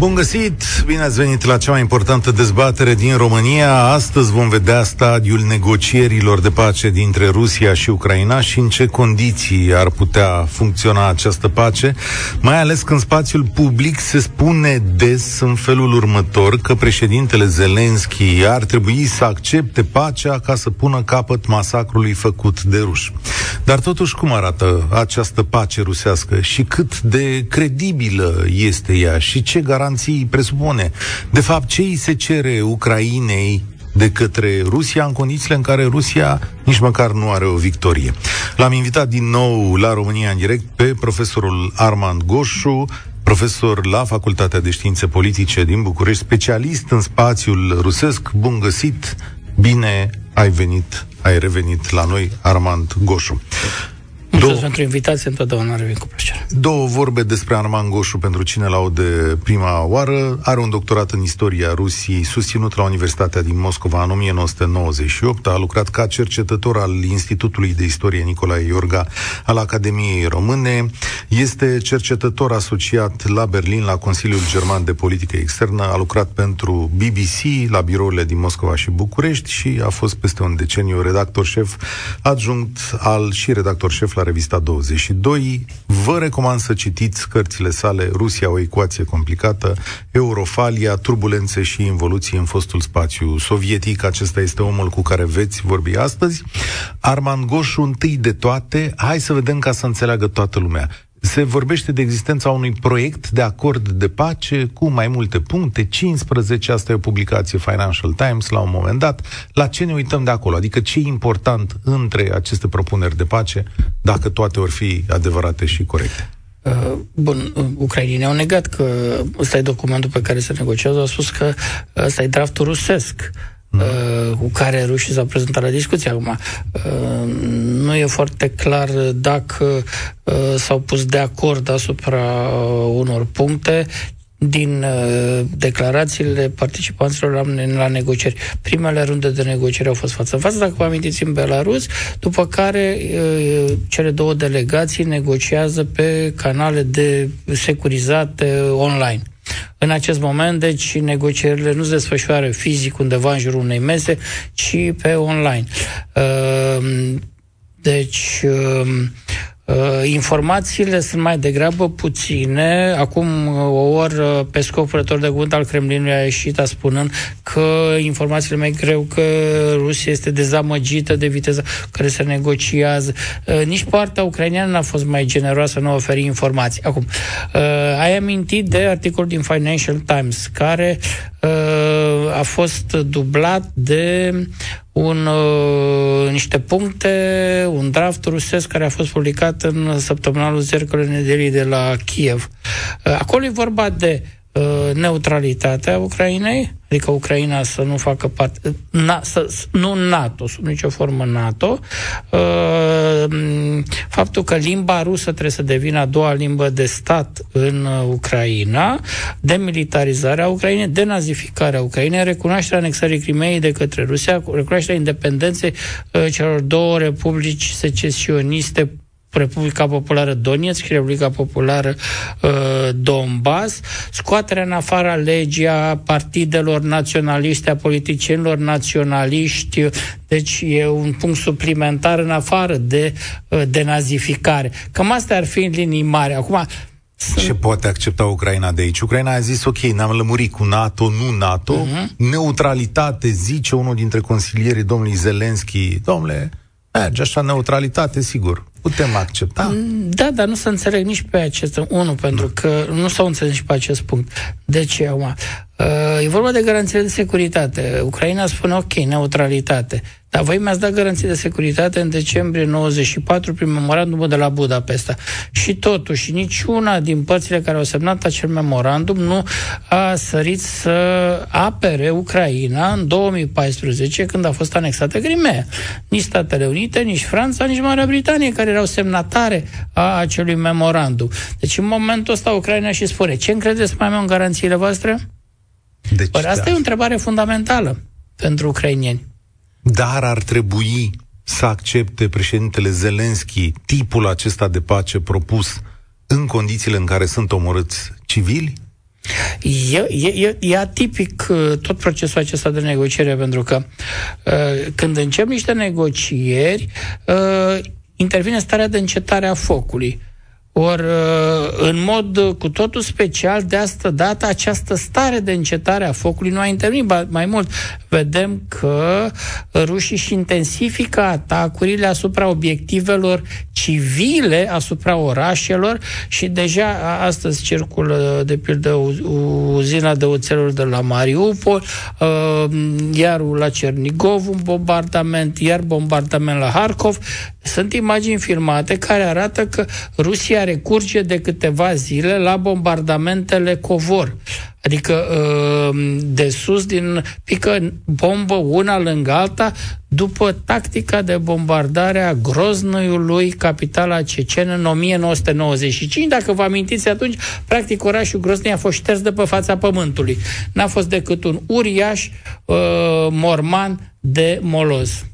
Bun găsit! Bine ați venit la cea mai importantă dezbatere din România. Astăzi vom vedea stadiul negocierilor de pace dintre Rusia și Ucraina și în ce condiții ar putea funcționa această pace, mai ales când spațiul public se spune des în felul următor că președintele Zelenski ar trebui să accepte pacea ca să pună capăt masacrului făcut de ruși. Dar totuși cum arată această pace rusească și cât de credibilă este ea și ce garanție garanții presupune. De fapt, ce îi se cere Ucrainei de către Rusia în condițiile în care Rusia nici măcar nu are o victorie. L-am invitat din nou la România în direct pe profesorul Armand Goșu, profesor la Facultatea de Științe Politice din București, specialist în spațiul rusesc. Bun găsit! Bine ai venit, ai revenit la noi, Armand Goșu. Mulțumesc pentru invitație, întotdeauna revin cu plăcere. Două vorbe despre Arman Goșu pentru cine l-aude prima oară. Are un doctorat în istoria Rusiei, susținut la Universitatea din Moscova în 1998. A lucrat ca cercetător al Institutului de Istorie Nicolae Iorga al Academiei Române. Este cercetător asociat la Berlin, la Consiliul German de Politică Externă. A lucrat pentru BBC, la birourile din Moscova și București și a fost peste un deceniu redactor șef adjunct al și redactor șef la revista 22. Vă recomand să citiți cărțile sale Rusia, o ecuație complicată, Eurofalia, turbulențe și involuții în fostul spațiu sovietic. Acesta este omul cu care veți vorbi astăzi. Arman Goșu, întâi de toate, hai să vedem ca să înțeleagă toată lumea se vorbește de existența unui proiect de acord de pace cu mai multe puncte, 15, asta e o publicație Financial Times la un moment dat. La ce ne uităm de acolo? Adică ce e important între aceste propuneri de pace, dacă toate vor fi adevărate și corecte? Uh, bun, uh, ucrainenii au negat că ăsta e documentul pe care se negociază, au spus că ăsta e draftul rusesc uh, cu care rușii s-au prezentat la discuție acum. Uh, nu e foarte clar dacă uh, s-au pus de acord asupra uh, unor puncte din uh, declarațiile participanților la, la negocieri. Primele runde de negocieri au fost față în față, dacă vă amintiți, în Belarus, după care uh, cele două delegații negociază pe canale de securizate online. În acest moment, deci, negocierile nu se desfășoară fizic undeva în jurul unei mese, ci pe online. Ehm, deci, ehm, Uh, informațiile sunt mai degrabă puține. Acum uh, o oră Pescov, prător de cuvânt al Kremlinului, a ieșit a spunând că informațiile mai greu că Rusia este dezamăgită de viteza care se negociază. Uh, nici partea ucraineană n-a fost mai generoasă în a oferi informații. Acum, ai amintit de articolul din Financial Times, care a fost dublat de un, uh, niște puncte, un draft rusesc care a fost publicat în săptămânalul Zercăle Nedelii de la Kiev. Uh, acolo e vorba de uh, neutralitatea Ucrainei, adică Ucraina să nu facă parte, na, să, nu NATO, sub nicio formă NATO, uh, faptul că limba rusă trebuie să devină a doua limbă de stat în Ucraina, demilitarizarea Ucrainei, denazificarea Ucrainei, recunoașterea anexării Crimeei de către Rusia, recunoașterea independenței uh, celor două republici secesioniste Republica Populară Donetsk și Republica Populară uh, Donbass, scoaterea în afara legii a partidelor naționaliste, a politicienilor naționaliști, deci e un punct suplimentar în afară de uh, denazificare. Cam astea ar fi în linii mari. Acum, sunt... Ce poate accepta Ucraina de aici? Ucraina a zis, ok, ne-am lămurit cu NATO, nu NATO, uh-huh. neutralitate, zice unul dintre consilierii domnului Zelenski, domnule, merge așa, neutralitate, sigur putem accepta. Mm, da, dar nu se înțeleg nici pe acest unul, pentru că nu s-au înțeles nici pe acest punct. De ce acum? Uh, e vorba de garanție de securitate. Ucraina spune, ok, neutralitate. Dar voi mi-ați dat garanții de securitate în decembrie 94 prin memorandumul de la Budapesta. Și totuși, niciuna din părțile care au semnat acel memorandum nu a sărit să apere Ucraina în 2014, când a fost anexată Crimea. Nici Statele Unite, nici Franța, nici Marea Britanie, care erau semnatare a acelui memorandum. Deci, în momentul ăsta, Ucraina și spune, ce încredeți mai mult în garanțiile voastre? Deci, păi asta da. e o întrebare fundamentală pentru ucrainieni. Dar ar trebui să accepte președintele Zelenski tipul acesta de pace propus în condițiile în care sunt omorâți civili? E, e, e atipic uh, tot procesul acesta de negociere, pentru că uh, când încep niște negocieri, uh, intervine starea de încetare a focului. Ori, în mod cu totul special, de asta dată, această stare de încetare a focului nu a intervenit. Mai mult, vedem că rușii și intensifică atacurile asupra obiectivelor civile, asupra orașelor și deja astăzi circulă, de pildă, uzina de oțeluri de la Mariupol, iar la Cernigov un bombardament, iar bombardament la Harkov. Sunt imagini filmate care arată că Rusia recurge de câteva zile la bombardamentele covor. Adică uh, de sus din pică bombă una lângă alta după tactica de bombardare a Groznăiului, capitala cecenă, în 1995. Dacă vă amintiți atunci, practic orașul Groznăi a fost șters de pe fața pământului. N-a fost decât un uriaș uh, morman de moloz.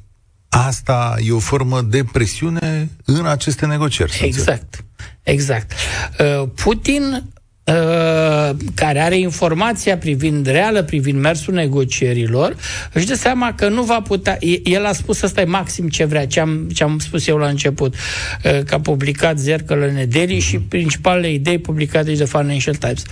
Asta e o formă de presiune în aceste negocieri. Exact. Exact. Uh, Putin Uh, care are informația privind reală, privind mersul negocierilor, își dă seama că nu va putea, el a spus asta e maxim ce vrea, ce am, ce am spus eu la început, uh, că a publicat Zercălă Nedeli și principalele idei publicate de Financial Times.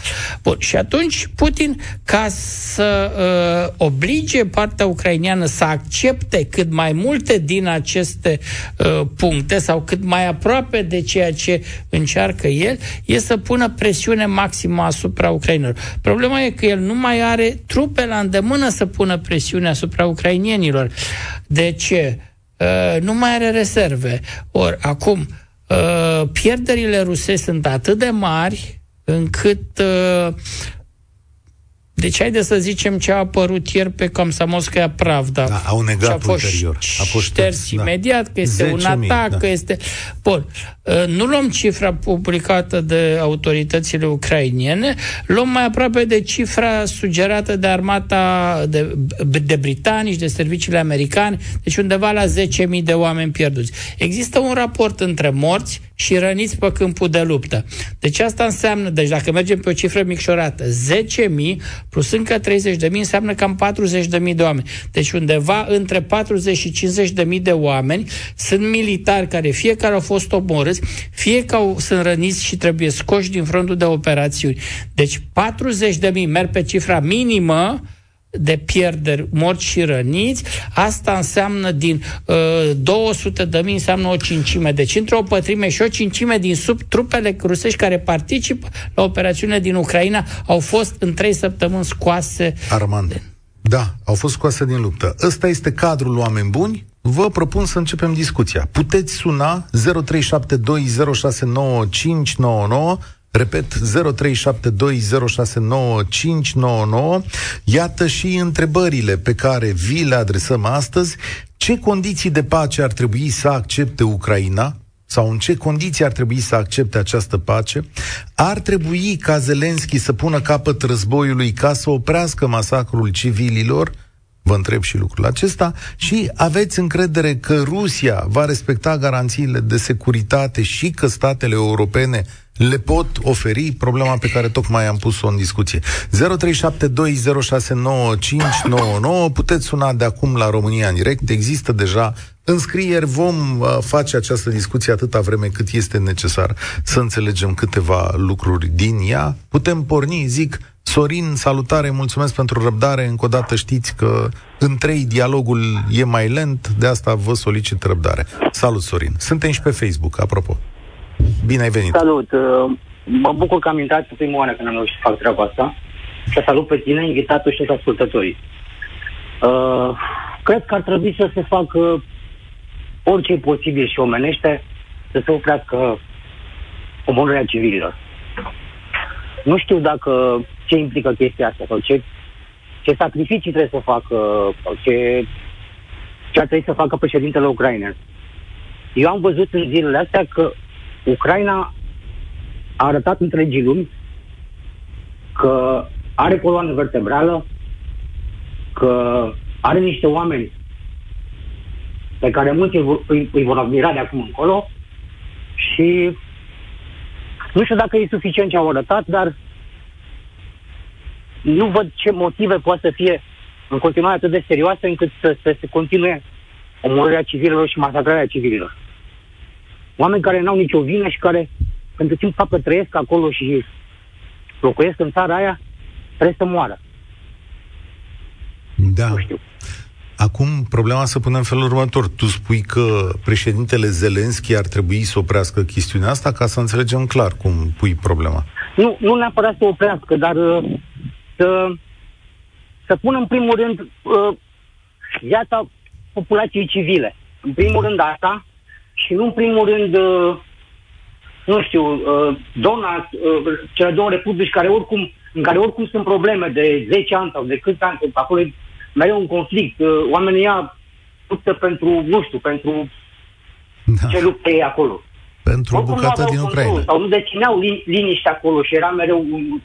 Bun, și atunci Putin, ca să uh, oblige partea ucrainiană să accepte cât mai multe din aceste uh, puncte sau cât mai aproape de ceea ce încearcă el, e să pună presiune maximă asupra ucrainilor. Problema e că el nu mai are trupe la îndemână să pună presiune asupra ucrainienilor. De ce? Uh, nu mai are rezerve. Ori, acum, uh, pierderile ruse sunt atât de mari încât uh, deci haide să zicem ce a apărut ieri pe Comsomolskaya Pravda. Da, au negat a fost ulterior. A fost șters da. imediat, că este un atac, da. că este... Bun, ă, nu luăm cifra publicată de autoritățile ucrainiene, luăm mai aproape de cifra sugerată de armata de, de britanici, de serviciile americane, deci undeva la 10.000 de oameni pierduți. Există un raport între morți și răniți pe câmpul de luptă. Deci asta înseamnă, deci dacă mergem pe o cifră micșorată, 10.000 plus încă 30.000 înseamnă cam 40.000 de oameni. Deci undeva între 40 și 50.000 de oameni sunt militari care fiecare au fost omorâți, fie că au, sunt răniți și trebuie scoși din frontul de operațiuni. Deci 40.000 merg pe cifra minimă de pierderi, morți și răniți, asta înseamnă din uh, 200 de mii, înseamnă o cincime. Deci între o pătrime și o cincime din sub trupele rusești care participă la operațiunile din Ucraina au fost în trei săptămâni scoase. Armand. Da, au fost scoase din luptă. Ăsta este cadrul oameni buni. Vă propun să începem discuția. Puteți suna 0372069599 Repet, 0372069599. Iată și întrebările pe care vi le adresăm astăzi. Ce condiții de pace ar trebui să accepte Ucraina? Sau în ce condiții ar trebui să accepte această pace? Ar trebui ca Zelenski să pună capăt războiului ca să oprească masacrul civililor? Vă întreb și lucrul acesta. Și aveți încredere că Rusia va respecta garanțiile de securitate și că statele europene le pot oferi? Problema pe care tocmai am pus-o în discuție. 0372069599 puteți suna de acum la România în direct, există deja înscrieri, vom uh, face această discuție atâta vreme cât este necesar să înțelegem câteva lucruri din ea. Putem porni, zic, Sorin, salutare, mulțumesc pentru răbdare. Încă o dată știți că în trei dialogul e mai lent, de asta vă solicit răbdare. Salut, Sorin. Suntem și pe Facebook, apropo. Bine ai venit. Salut. Uh, mă bucur că am intrat prima oară când am reușit să fac treaba asta. Să salut pe tine, invitatul și toți ascultătorii. Uh, cred că ar trebui să se facă orice e posibil și omenește să se oprească omorârea civililor. Nu știu dacă ce implică chestia asta sau ce, ce sacrificii trebuie să facă sau ce, ce ar trebui să facă președintele Ucrainei. Eu am văzut în zilele astea că Ucraina a arătat întregii lumi că are coloană vertebrală, că are niște oameni pe care mulți îi, îi vor admira de acum încolo și nu știu dacă e suficient ce au arătat, dar nu văd ce motive poate să fie în continuare atât de serioase încât să, să se continue omorârea civililor și masacrarea civililor. Oameni care n-au nicio vină și care, pentru timp că trăiesc acolo și locuiesc în țara aia, trebuie să moară. Da. Nu știu. Acum, problema să punem în felul următor. Tu spui că președintele Zelenski ar trebui să oprească chestiunea asta ca să înțelegem clar cum pui problema. Nu, nu neapărat să oprească, dar uh, să, să pună în primul rând uh, viața populației civile. În primul rând asta și nu în primul rând uh, nu știu, uh, dona, uh, cele două republici care oricum, în care oricum sunt probleme de 10 ani sau de câți ani, acolo e mereu un conflict. Uh, oamenii ia luptă pentru, nu știu, pentru da. ce luptă ei acolo. Pentru oricum bucată din Ucraina. Sau nu dețineau liniște acolo și era mereu un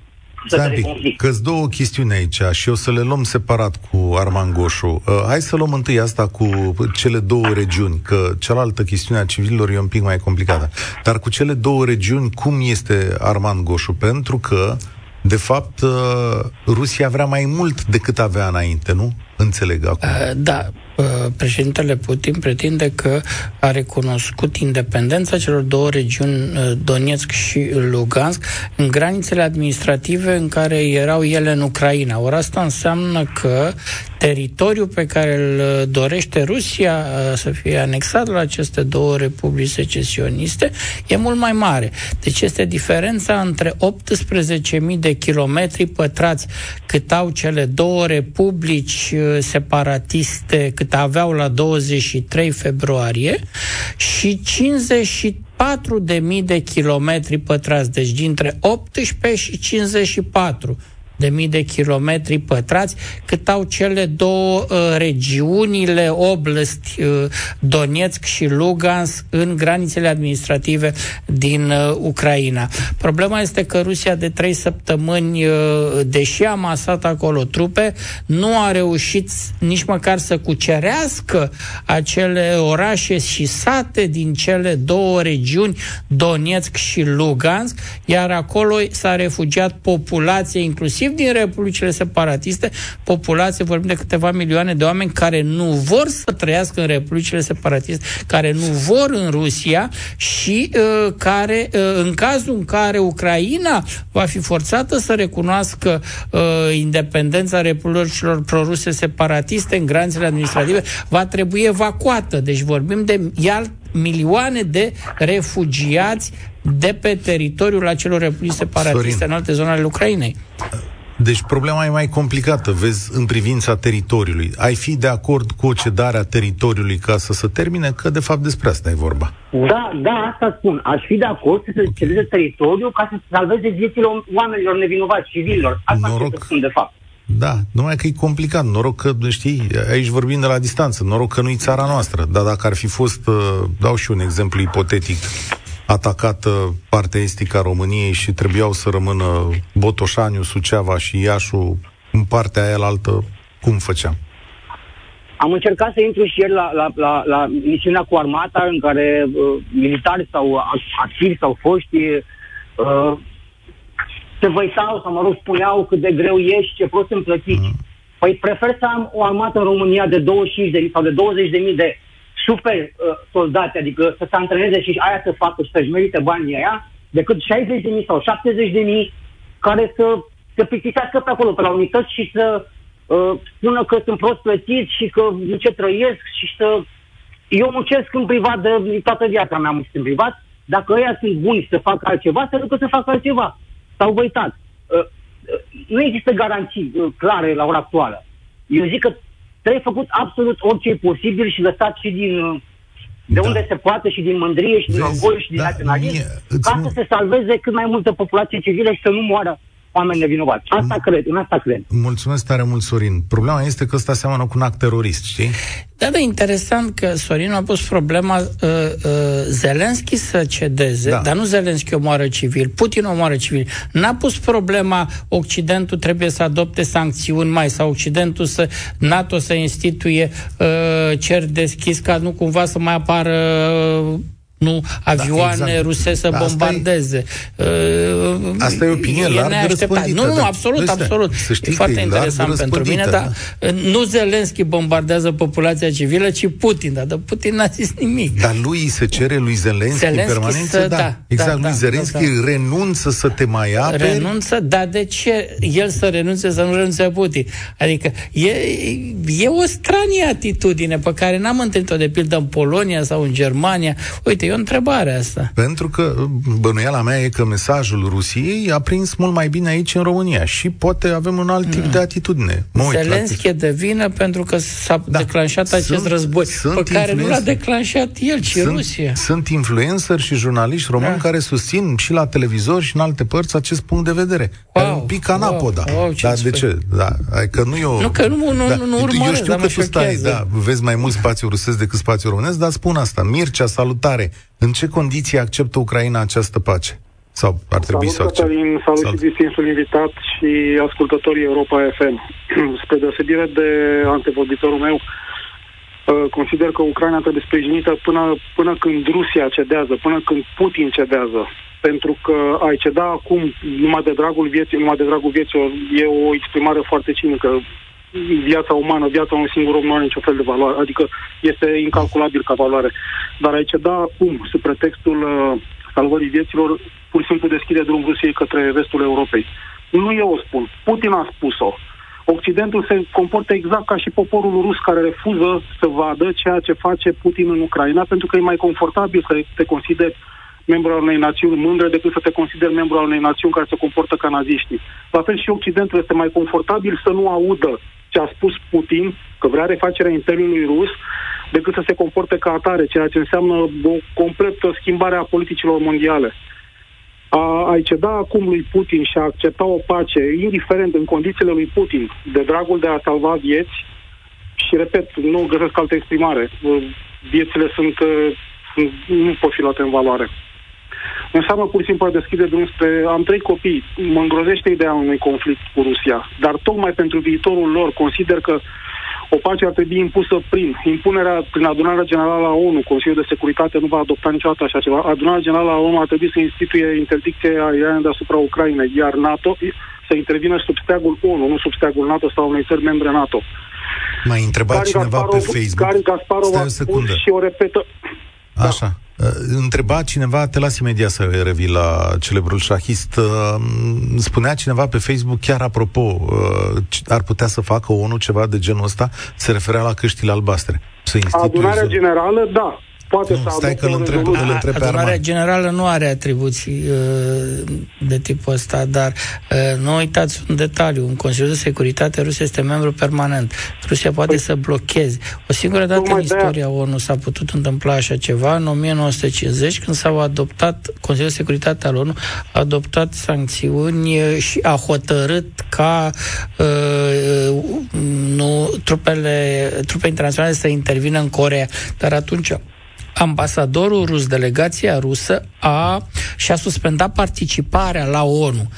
că două chestiuni aici și o să le luăm separat cu Arman Goșu. Uh, hai să luăm întâi asta cu cele două regiuni, că cealaltă chestiune a civililor e un pic mai complicată. Dar cu cele două regiuni, cum este Arman Goșu? Pentru că, de fapt, uh, Rusia vrea mai mult decât avea înainte, nu? Înțeleg acum. Uh, da, uh, președintele Putin pretinde că a recunoscut independența celor două regiuni, uh, Donetsk și Lugansk, în granițele administrative în care erau ele în Ucraina. Ori asta înseamnă că teritoriul pe care îl dorește Rusia să fie anexat la aceste două republici secesioniste e mult mai mare. Deci este diferența între 18.000 de kilometri pătrați cât au cele două republici separatiste cât aveau la 23 februarie și 54 de mii de kilometri pătrați, deci dintre 18 și 54 de mii de kilometri pătrați, cât au cele două uh, regiunile, oblasti, uh, Donetsk și Lugansk, în granițele administrative din uh, Ucraina. Problema este că Rusia de trei săptămâni, uh, deși a masat acolo trupe, nu a reușit nici măcar să cucerească acele orașe și sate din cele două regiuni, Donetsk și Lugansk, iar acolo s-a refugiat populație, inclusiv inclusiv din republicile separatiste, populație, vorbim de câteva milioane de oameni care nu vor să trăiască în republicile separatiste, care nu vor în Rusia și uh, care, uh, în cazul în care Ucraina va fi forțată să recunoască uh, independența republicilor proruse separatiste în granițele administrative, va trebui evacuată. Deci vorbim de iar milioane de refugiați de pe teritoriul acelor republici separatiste Sorin. în alte zone ale Ucrainei. Deci problema e mai complicată, vezi, în privința teritoriului. Ai fi de acord cu o cedare a teritoriului ca să se termine? Că, de fapt, despre asta e vorba. Da, da, asta spun. Aș fi de acord să se cedeze teritoriul ca să se salveze viețile oamenilor nevinovați, civililor. Asta Noroc. spun, de fapt. Da, numai că e complicat. Noroc că, știi, aici vorbim de la distanță. Noroc că nu-i țara noastră. Dar dacă ar fi fost, uh, dau și un exemplu ipotetic, atacată partea estică a României și trebuiau să rămână Botoșaniu, Suceava și Iașu în partea aia altă, cum făceam? Am încercat să intru și ieri la, la, la, la misiunea cu armata în care uh, militari sau activi sau foști uh, se văitau sau, mă rog, spuneau cât de greu ești, ce prost împlătiți. Mm. Păi prefer să am o armată în România de 25.000 sau de 20.000 de super uh, soldați, adică să se antreneze și aia să facă și să-și merite banii aia, decât 60 de mii sau 70 de mii care să se plictisească pe acolo, pe la unități și să uh, spună că sunt prost plătiți și că nu ce trăiesc și să... Eu muncesc în privat de toată viața mea, muncesc în privat. Dacă ăia sunt buni să facă altceva, să ducă să facă altceva. S-au uitat. Uh, uh, nu există garanții uh, clare la ora actuală. Eu zic că trebuie făcut absolut orice e posibil și lăsat și din uh, de da. unde se poate și din mândrie și din orgoliu și din da, naționalism, ca să se salveze cât mai multă populație civilă și să nu moară oameni nevinovați. Asta mm. cred, în asta cred. Mulțumesc tare mult, Sorin. Problema este că ăsta seamănă cu un act terorist, știi? Da, da, interesant că Sorin a pus problema uh, uh, Zelenski să cedeze, da. dar nu Zelenski omoară civil, Putin omoară civil. N-a pus problema Occidentul trebuie să adopte sancțiuni mai sau Occidentul să NATO să instituie uh, cer deschis ca nu cumva să mai apară uh, nu avioane da, exact. ruse să asta bombardeze. E, uh, asta e opinie e larg răspândită. Nu, nu, da. absolut, Este, absolut. Să știi e foarte interesant pentru mine, dar da. nu Zelenski bombardează populația civilă, ci Putin, dar de Putin n-a zis nimic. Dar lui se cere lui Zelenski, Zelenski permanență? Să, da. da. Exact, da, lui da, Zelenski da, da. renunță să te mai aperi? Renunță, dar de ce el să renunțe să nu renunțe Putin? Adică e, e o stranie atitudine pe care n-am întâlnit-o de pildă în Polonia sau în Germania. Uite, E o întrebare asta. Pentru că bănuiala mea e că mesajul Rusiei a prins mult mai bine aici în România și poate avem un alt tip mm. de atitudine. Mă uit, Zelenski e de vină pentru că s-a da. declanșat acest sunt, război, sunt pe care nu l-a declanșat el, ci sunt, Rusia. Sunt influencer și jurnaliști români da. care susțin și la televizor și în alte părți acest punct de vedere. Wow, un pic anapoda. Wow, wow, Dar de ce? Da, că nu eu... Nu, că nu, nu, da. nu, nu urmăresc, Eu știu că tu stai, da, vezi mai mult spațiu rusesc decât spațiu românesc, dar spun asta. Mircea, salutare! În ce condiții acceptă Ucraina această pace? Sau ar trebui salut, să accepte? Salut, salut și distinsul invitat și ascultătorii Europa FM. Spre deosebire de antevorbitorul meu, uh, consider că Ucraina trebuie sprijinită până, până când Rusia cedează, până când Putin cedează. Pentru că ai ceda acum numai de dragul vieții, numai de dragul vieții, e o exprimare foarte cinică viața umană, viața unui singur om nu are niciun fel de valoare, adică este incalculabil ca valoare. Dar aici da acum, sub pretextul uh, salvării vieților, pur și simplu deschide drumul Rusiei către restul Europei. Nu eu o spun, Putin a spus-o. Occidentul se comportă exact ca și poporul rus care refuză să vadă ceea ce face Putin în Ucraina, pentru că e mai confortabil să te consideri membru al unei națiuni mândre decât să te consideri membru al unei națiuni care se comportă ca naziștii. La fel și Occidentul este mai confortabil să nu audă ce a spus Putin, că vrea refacerea Imperiului Rus, decât să se comporte ca atare, ceea ce înseamnă o completă schimbare a politicilor mondiale. A, a ceda acum lui Putin și a accepta o pace, indiferent în condițiile lui Putin, de dragul de a salva vieți, și repet, nu găsesc altă exprimare. Viețile sunt, sunt nu pot fi luate în valoare înseamnă pur și simplu a deschide drum spre... Am trei copii, mă îngrozește ideea unui conflict cu Rusia, dar tocmai pentru viitorul lor consider că o pace ar trebui impusă prin impunerea, prin adunarea generală a ONU. Consiliul de Securitate nu va adopta niciodată așa ceva. Adunarea generală a ONU ar trebui să instituie interdicție aeriană deasupra Ucrainei, iar NATO să intervină sub steagul ONU, nu sub steagul NATO sau unei țări membre NATO. Mai întrebat Gary cineva Gasparov, pe Facebook. Gary Gasparov a spus și o repetă. Așa. Da. Uh, întreba cineva, te las imediat să revii la celebrul șahist, uh, spunea cineva pe Facebook, chiar apropo, uh, ar putea să facă ONU ceva de genul ăsta, se referea la căștile albastre. Să Adunarea generală, da, poate nu, să stai că îl întreb, îl întreb pe Adunarea Arman. generală nu are atribuții uh, de tipul ăsta, dar uh, nu uitați un detaliu. În Consiliul de Securitate Rusia este membru permanent. Rusia poate păi, să blocheze. O singură dată în istoria ONU s-a putut întâmpla așa ceva, în 1950, când s-au adoptat, Consiliul de Securitate al ONU a adoptat sancțiuni și a hotărât ca uh, nu, trupele, trupe internaționale să intervină în Corea. Dar atunci ambasadorul rus, delegația rusă, a, și-a suspendat participarea la ONU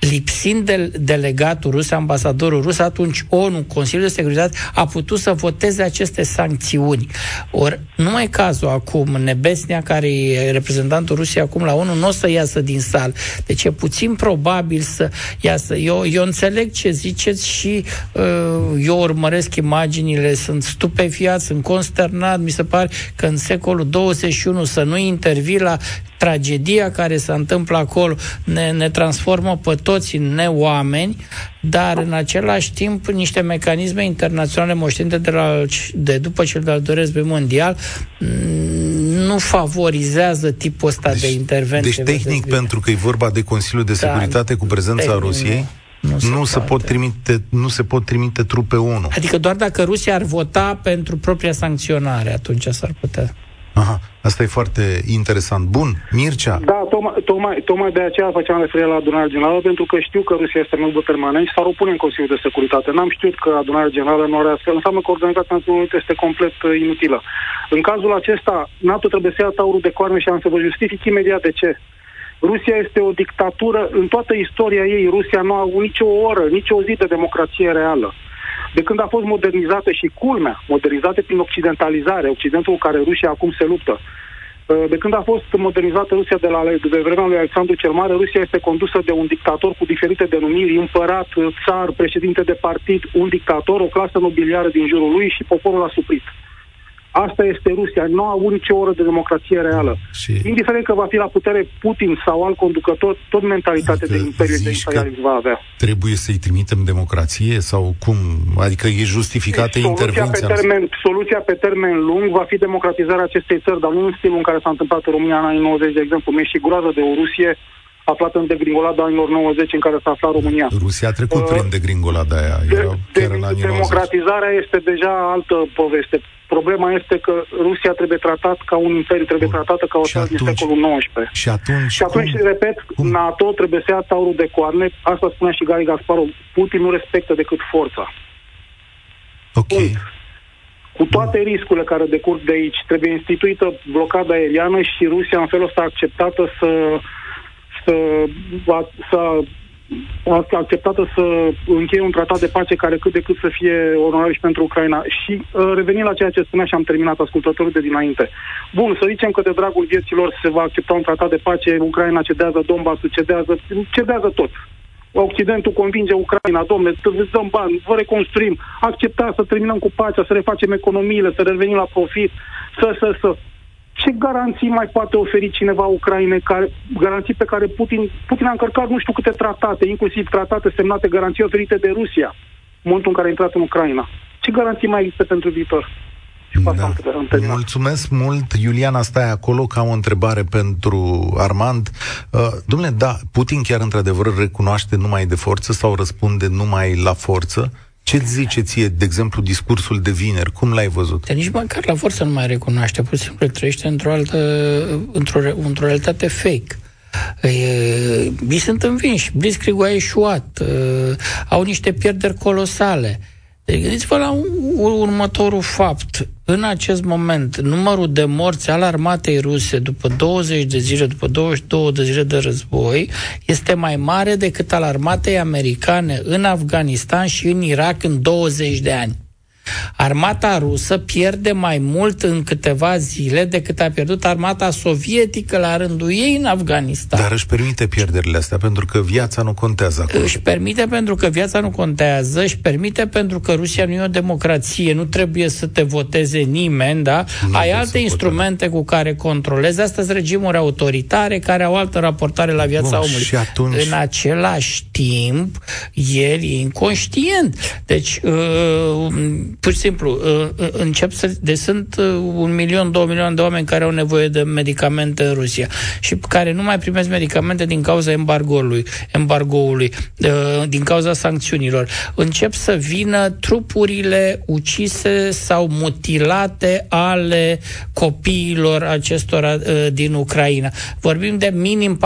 lipsind de delegatul rus, ambasadorul rus, atunci ONU, Consiliul de Securitate, a putut să voteze aceste sancțiuni. Ori nu mai cazul acum, Nebesnia, care e reprezentantul Rusiei acum la ONU, nu o să iasă din sal. Deci e puțin probabil să iasă. Eu, eu înțeleg ce ziceți și uh, eu urmăresc imaginile, sunt stupefiat, sunt consternat, mi se pare că în secolul 21 să nu intervii la tragedia care se întâmplă acolo ne, ne transformă pe toți în neoameni, dar în același timp niște mecanisme internaționale moștenite de, la, de după cel de-al doilea război mondial mm, nu favorizează tipul ăsta deci, de intervenție. Deci tehnic, pentru că e vorba de Consiliul de da, Securitate da, cu prezența tehnic, Rusiei, nu, se, nu, se pot trimite, nu se pot trimite trupe ONU. Adică doar dacă Rusia ar vota pentru propria sancționare, atunci s-ar putea. Aha. Asta e foarte interesant. Bun, Mircea. Da, tocmai, tocmai, tocmai de aceea făceam referire la adunarea generală, pentru că știu că Rusia este membru permanent și s-ar opune în Consiliul de Securitate. N-am știut că adunarea generală nu are astfel. Înseamnă că Organizația Națiunilor Unite este complet uh, inutilă. În cazul acesta, NATO trebuie să ia taurul de coarne și am să vă justific imediat de ce. Rusia este o dictatură, în toată istoria ei, Rusia nu a avut nicio oră, nicio zi de democrație reală. De când a fost modernizată și culmea, modernizată prin occidentalizare, Occidentul cu care Rusia acum se luptă, uh, de când a fost modernizată Rusia de, la, de vremea lui Alexandru cel Mare, Rusia este condusă de un dictator cu diferite denumiri, împărat, țar, președinte de partid, un dictator, o clasă nobiliară din jurul lui și poporul a suprit. Asta este Rusia. Nu a avut nicio oră de democrație reală. Și... Indiferent că va fi la putere Putin sau alt conducător, tot mentalitatea adică de imperiu de imperialism va avea. Trebuie să-i trimitem democrație sau cum? Adică e justificată soluția intervenția? Pe termen, soluția pe termen lung va fi democratizarea acestei țări, dar nu în stilul în care s-a întâmplat în România în anii 90, de exemplu. Mi-e și groază de o Rusie aflată în degringolada anilor 90 în care s-a aflat România. Rusia a trecut uh, prin degringolada aia. De, de, democratizarea 90. este deja altă poveste. Problema este că Rusia trebuie tratat ca un imperiu, trebuie Bun. tratată ca o țară din secolul XIX. Și atunci, și atunci cum? repet, cum? NATO trebuie să ia taurul de coarne. Asta spunea și Gary Gasparov. Putin nu respectă decât forța. Ok. Punct. Cu toate Bun. riscurile care decurg de aici, trebuie instituită blocada aeriană și Rusia în felul ăsta acceptată să să, să a acceptată să încheie un tratat de pace care cât de cât să fie onorabil și pentru Ucraina. Și uh, revenind la ceea ce spunea și am terminat ascultătorul de dinainte. Bun, să zicem că de dragul vieților se va accepta un tratat de pace, Ucraina cedează, Donbassul cedează, cedează tot. Occidentul convinge Ucraina, domne, îți dăm bani, vă reconstruim, accepta să terminăm cu pacea, să refacem economiile, să revenim la profit, să, să, să ce garanții mai poate oferi cineva Ucraine, care, garanții pe care Putin, Putin a încărcat nu știu câte tratate, inclusiv tratate semnate, garanții oferite de Rusia, în momentul în care a intrat în Ucraina. Ce garanții mai există pentru viitor? da. Mulțumesc mult, Iuliana, stai acolo ca o întrebare pentru Armand. Uh, domnule, da, Putin chiar într-adevăr recunoaște numai de forță sau răspunde numai la forță? Ce zice ție, de exemplu, discursul de vineri? Cum l-ai văzut? De nici măcar la forță nu mai recunoaște, pur și simplu trăiește într-o altă, într-o, într-o realitate fake. Ei sunt învinși, Blitzkrieg a eșuat, au niște pierderi colosale. Deci gândiți-vă la următorul fapt. În acest moment, numărul de morți al armatei ruse după 20 de zile, după 22 de zile de război, este mai mare decât al armatei americane în Afganistan și în Irak în 20 de ani. Armata rusă pierde mai mult în câteva zile decât a pierdut armata sovietică la rândul ei în Afganistan. Dar își permite pierderile astea pentru că viața nu contează acolo. Își permite pentru că viața nu contează, își permite pentru că Rusia nu e o democrație, nu trebuie să te voteze nimeni, da? Nu Ai alte instrumente votare. cu care controlezi. Astea sunt regimuri autoritare care au altă raportare la viața Bun, omului. Și atunci... În același timp, el e inconștient. Deci, uh, pur și simplu, uh, uh, încep să... Deci sunt uh, un milion, două milioane de oameni care au nevoie de medicamente în Rusia și care nu mai primesc medicamente din cauza embargoului, embargoului din cauza sancțiunilor. Încep să vină trupurile ucise sau mutilate ale copiilor acestora din Ucraina. Vorbim de minim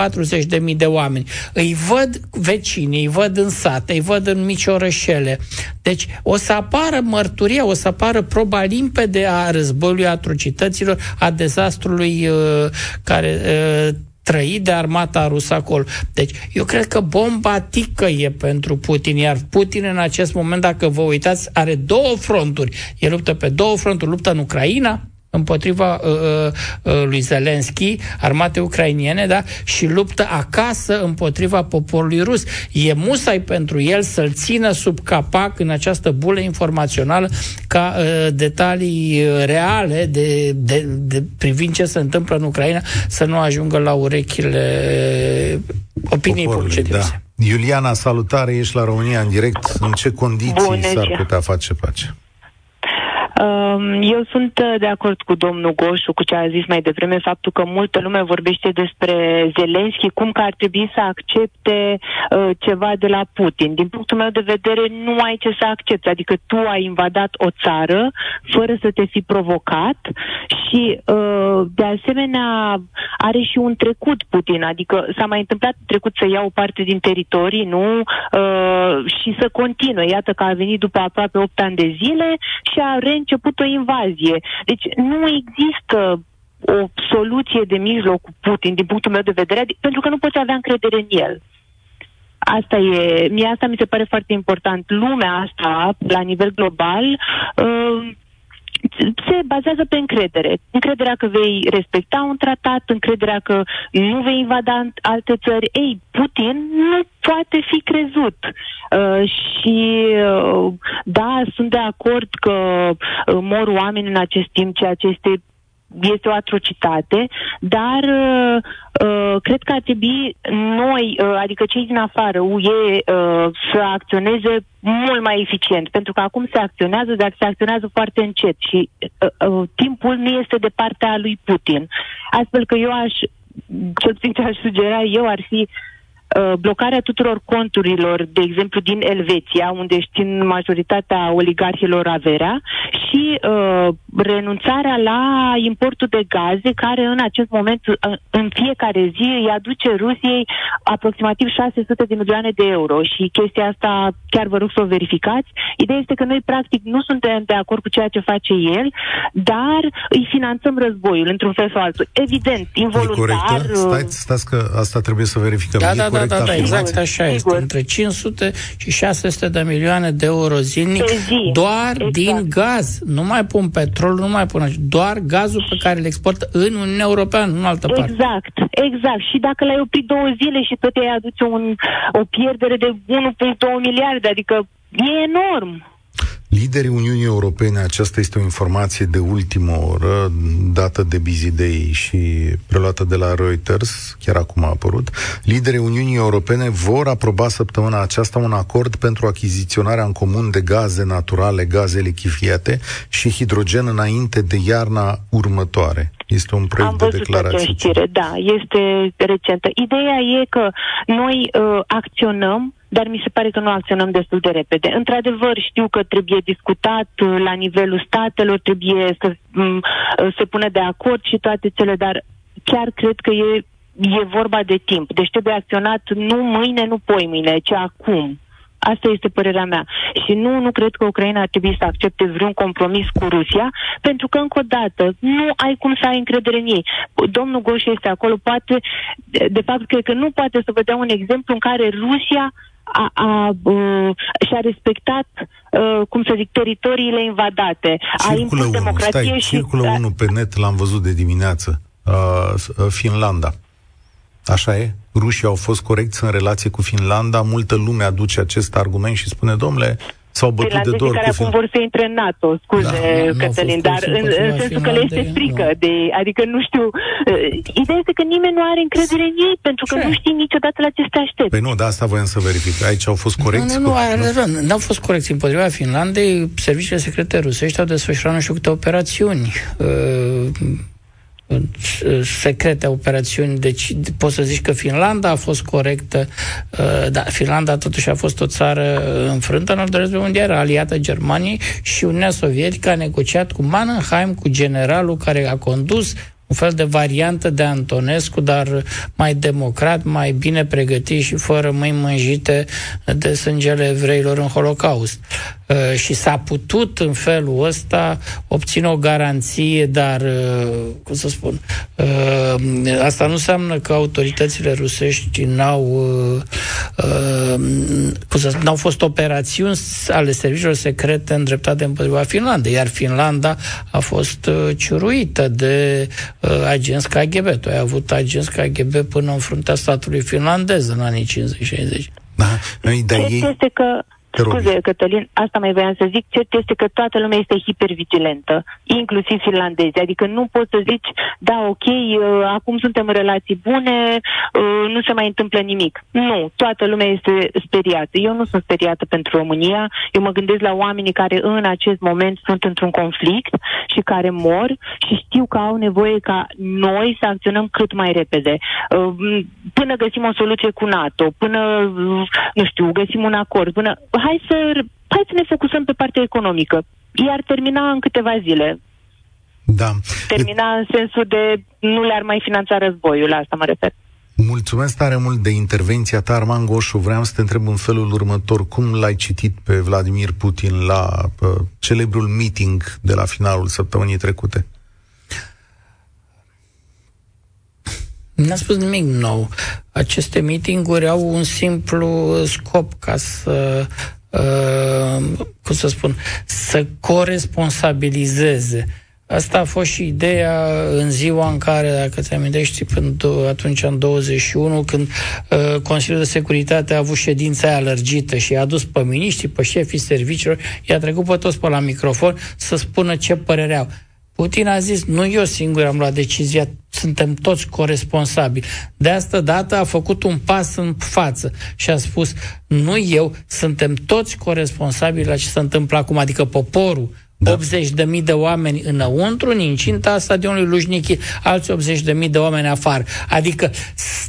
40.000 de oameni. Îi văd vecinii, îi văd în sate, îi văd în mici orășele. Deci o să apară mărturii mărturia, o să apară proba limpede a războiului, a atrocităților, a dezastrului uh, care uh, trăit de armata rusă acolo. Deci, eu cred că bomba tică e pentru Putin, iar Putin în acest moment, dacă vă uitați, are două fronturi. El luptă pe două fronturi, luptă în Ucraina, împotriva uh, uh, uh, lui Zelensky, armate ucrainiene, da? și luptă acasă împotriva poporului rus. E musai pentru el să-l țină sub capac în această bulă informațională ca uh, detalii uh, reale de, de, de privind ce se întâmplă în Ucraina să nu ajungă la urechile opiniei publice. Da. Iuliana, salutare, ești la România în direct. În ce condiții Bună s-ar putea face pace? Um, eu sunt uh, de acord cu domnul Goșu, cu ce a zis mai devreme, faptul că multă lume vorbește despre Zelenski, cum că ar trebui să accepte uh, ceva de la Putin. Din punctul meu de vedere, nu ai ce să accepti. Adică tu ai invadat o țară fără să te fi provocat și, uh, de asemenea, are și un trecut Putin. Adică s-a mai întâmplat trecut să ia o parte din teritorii, nu? Uh, și să continue. Iată că a venit după aproape 8 ani de zile și a reînceput o invazie. Deci nu există o soluție de mijloc cu Putin, din punctul meu de vedere, pentru că nu poți avea încredere în el. Asta e, mie asta mi se pare foarte important. Lumea asta, la nivel global, uh, se bazează pe încredere. Încrederea că vei respecta un tratat, încrederea că nu vei invada alte țări. Ei, Putin nu poate fi crezut. Uh, și uh, da, sunt de acord că uh, mor oameni în acest timp, ceea ce este este o atrocitate, dar uh, uh, cred că ar trebui noi, uh, adică cei din afară, UE, uh, să acționeze mult mai eficient, pentru că acum se acționează, dar se acționează foarte încet și uh, uh, timpul nu este de partea lui Putin. Astfel că eu aș, cel puțin ce aș sugera eu, ar fi uh, Uh, blocarea tuturor conturilor, de exemplu din Elveția, unde știm majoritatea oligarhilor averea, și uh, renunțarea la importul de gaze, care în acest moment, uh, în fiecare zi, îi aduce Rusiei aproximativ 600 de milioane de euro. Și chestia asta chiar vă rog să o verificați. Ideea este că noi, practic, nu suntem de acord cu ceea ce face el, dar îi finanțăm războiul, într-un fel sau altul. Evident, involuntar... E Stați, stați că asta trebuie să verificăm. Da, da, da, da, da, exact așa sigur. este. Între 500 și 600 de milioane de euro zilnic zi. doar exact. din gaz. Nu mai pun petrol, nu mai pun doar gazul pe care îl exportă în Uniunea Europeană, nu în altă exact, parte. Exact, exact. Și dacă l-ai oprit două zile și tot ai aduce un, o pierdere de 1,2 miliarde, adică e enorm. Liderii Uniunii Europene, aceasta este o informație de ultimă oră, dată de Busy Day și preluată de la Reuters, chiar acum a apărut. Liderii Uniunii Europene vor aproba săptămâna aceasta un acord pentru achiziționarea în comun de gaze naturale, gaze lichifiate și hidrogen înainte de iarna următoare. Este un proiect Am văzut de declarație. Știre, da, este recentă. Ideea e că noi uh, acționăm dar mi se pare că nu acționăm destul de repede. Într-adevăr, știu că trebuie discutat uh, la nivelul statelor, trebuie să um, se pună de acord și toate cele, dar chiar cred că e, e vorba de timp. Deci trebuie acționat nu mâine, nu poi mâine, ci acum. Asta este părerea mea. Și nu, nu cred că Ucraina ar trebui să accepte vreun compromis cu Rusia, pentru că, încă o dată, nu ai cum să ai încredere în ei. Domnul Goș este acolo, poate, de fapt, cred că nu poate să vă dea un exemplu în care Rusia a, a, uh, și-a respectat, uh, cum să zic, teritoriile invadate. Circulă a unul, stai, și... circulă unul pe net, l-am văzut de dimineață, uh, Finlanda. Așa e? Rușii au fost corecți în relație cu Finlanda, multă lume aduce acest argument și spune, domnule, s-au bătut de două care acum vor să intre în NATO, scuze, da, Cătălin, dar în, în sensul că le este frică, de, adică nu știu, uh, ideea este că nimeni nu are încredere în ei, pentru că ce? nu știi niciodată la ce te aștept. Păi nu, de asta voiam să verific. Aici au fost corecți? Nu, nu, nu, nu, nu au fost corecți. Împotriva Finlandei, serviciile secrete rusești au desfășurat nu știu câte operațiuni. Uh, secrete operațiuni, deci poți să zici că Finlanda a fost corectă, uh, da, Finlanda totuși a fost o țară înfrântă în al doilea război mondial, aliată Germaniei și Uniunea Sovietică a negociat cu Mannheim, cu generalul care a condus un fel de variantă de Antonescu, dar mai democrat, mai bine pregătit și fără mâini mânjite de sângele evreilor în Holocaust. Uh, și s-a putut în felul ăsta obține o garanție, dar, uh, cum să spun, uh, asta nu înseamnă că autoritățile rusești n-au, cum să spun, n-au fost operațiuni ale serviciilor secrete îndreptate împotriva Finlandei, iar Finlanda a fost ciuruită de agenți KGB. Tu ai avut agenți KGB până în fruntea statului finlandez în anii 50-60. Da, dar ei... Este că Scuze, Cătălin, asta mai voiam să zic. Cert este că toată lumea este hipervigilentă, inclusiv finlandezi. Adică nu poți să zici, da, ok, uh, acum suntem în relații bune, uh, nu se mai întâmplă nimic. Nu, toată lumea este speriată. Eu nu sunt speriată pentru România. Eu mă gândesc la oamenii care în acest moment sunt într-un conflict și care mor și știu că au nevoie ca noi să acționăm cât mai repede. Uh, până găsim o soluție cu NATO, până, nu știu, găsim un acord, până hai să, hai să ne focusăm pe partea economică. Iar termina în câteva zile. Da. Termina în sensul de nu le-ar mai finanța războiul, la asta mă refer. Mulțumesc tare mult de intervenția ta, Arman Goșu. Vreau să te întreb în felul următor. Cum l-ai citit pe Vladimir Putin la uh, celebrul meeting de la finalul săptămânii trecute? N-a spus nimic nou. Aceste meetinguri au un simplu scop ca să uh, cum să spun, să coresponsabilizeze. Asta a fost și ideea în ziua în care, dacă te amintești, până atunci în 21, când uh, Consiliul de Securitate a avut ședința aia alergită și a adus pe miniștri, pe șefii serviciilor, i-a trecut pe toți pe la microfon să spună ce părere au. Putin a zis, nu eu singur am luat decizia, suntem toți corresponsabili. De asta dată a făcut un pas în față și a spus, nu eu, suntem toți corresponsabili la ce se întâmplă acum, adică poporul, da. 80.000 de mii de oameni înăuntru, în incinta stadionului Lujnichi, alți 80.000 de mii de oameni afară. Adică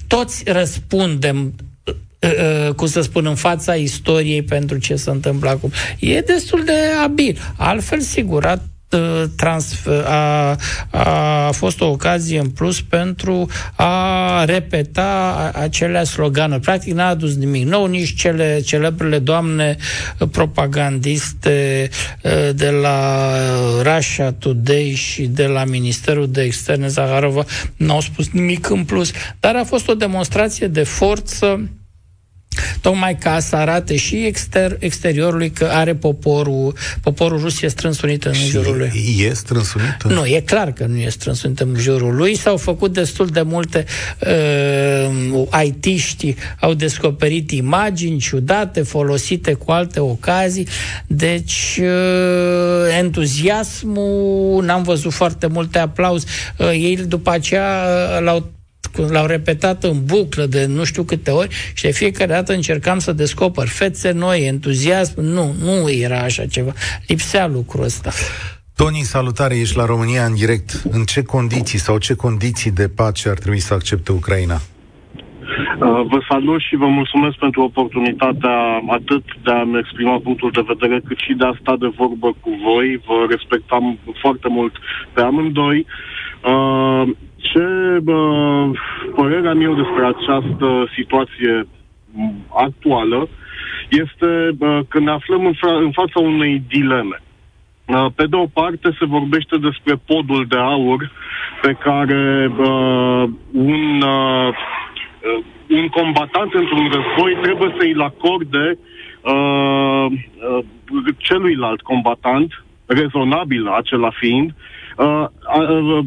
toți răspundem uh, uh, cum să spun, în fața istoriei pentru ce se întâmplă acum. E destul de abil. Altfel, sigur, transfer, a, a fost o ocazie în plus pentru a repeta acele sloganuri. Practic n-a adus nimic nou, nici cele celebrele doamne propagandiste de la Russia Today și de la Ministerul de Externe Zaharova n-au spus nimic în plus, dar a fost o demonstrație de forță tocmai ca să arate și exter, exteriorului că are poporul, poporul rus e strâns unit în și jurul lui. E strâns unit? Nu, e clar că nu e strâns unit în jurul lui. S-au făcut destul de multe uh, IT-ști, au descoperit imagini ciudate, folosite cu alte ocazii, deci uh, entuziasmul, n-am văzut foarte multe aplauz. Uh, ei după aceea uh, l-au l-au repetat în buclă de nu știu câte ori și de fiecare dată încercam să descoper fețe noi, entuziasm. Nu, nu era așa ceva. Lipsea lucrul ăsta. Toni, salutare, ești la România în direct. În ce condiții sau ce condiții de pace ar trebui să accepte Ucraina? Uh, vă salut și vă mulțumesc pentru oportunitatea atât de a-mi exprima punctul de vedere, cât și de a sta de vorbă cu voi. Vă respectam foarte mult pe amândoi. Uh, ce uh, părerea mea despre această situație actuală este uh, că ne aflăm în, fra- în fața unei dileme. Uh, pe de o parte se vorbește despre podul de aur pe care uh, un, uh, un combatant într-un război trebuie să-i acorde uh, uh, celuilalt combatant, rezonabil acela fiind, uh, uh,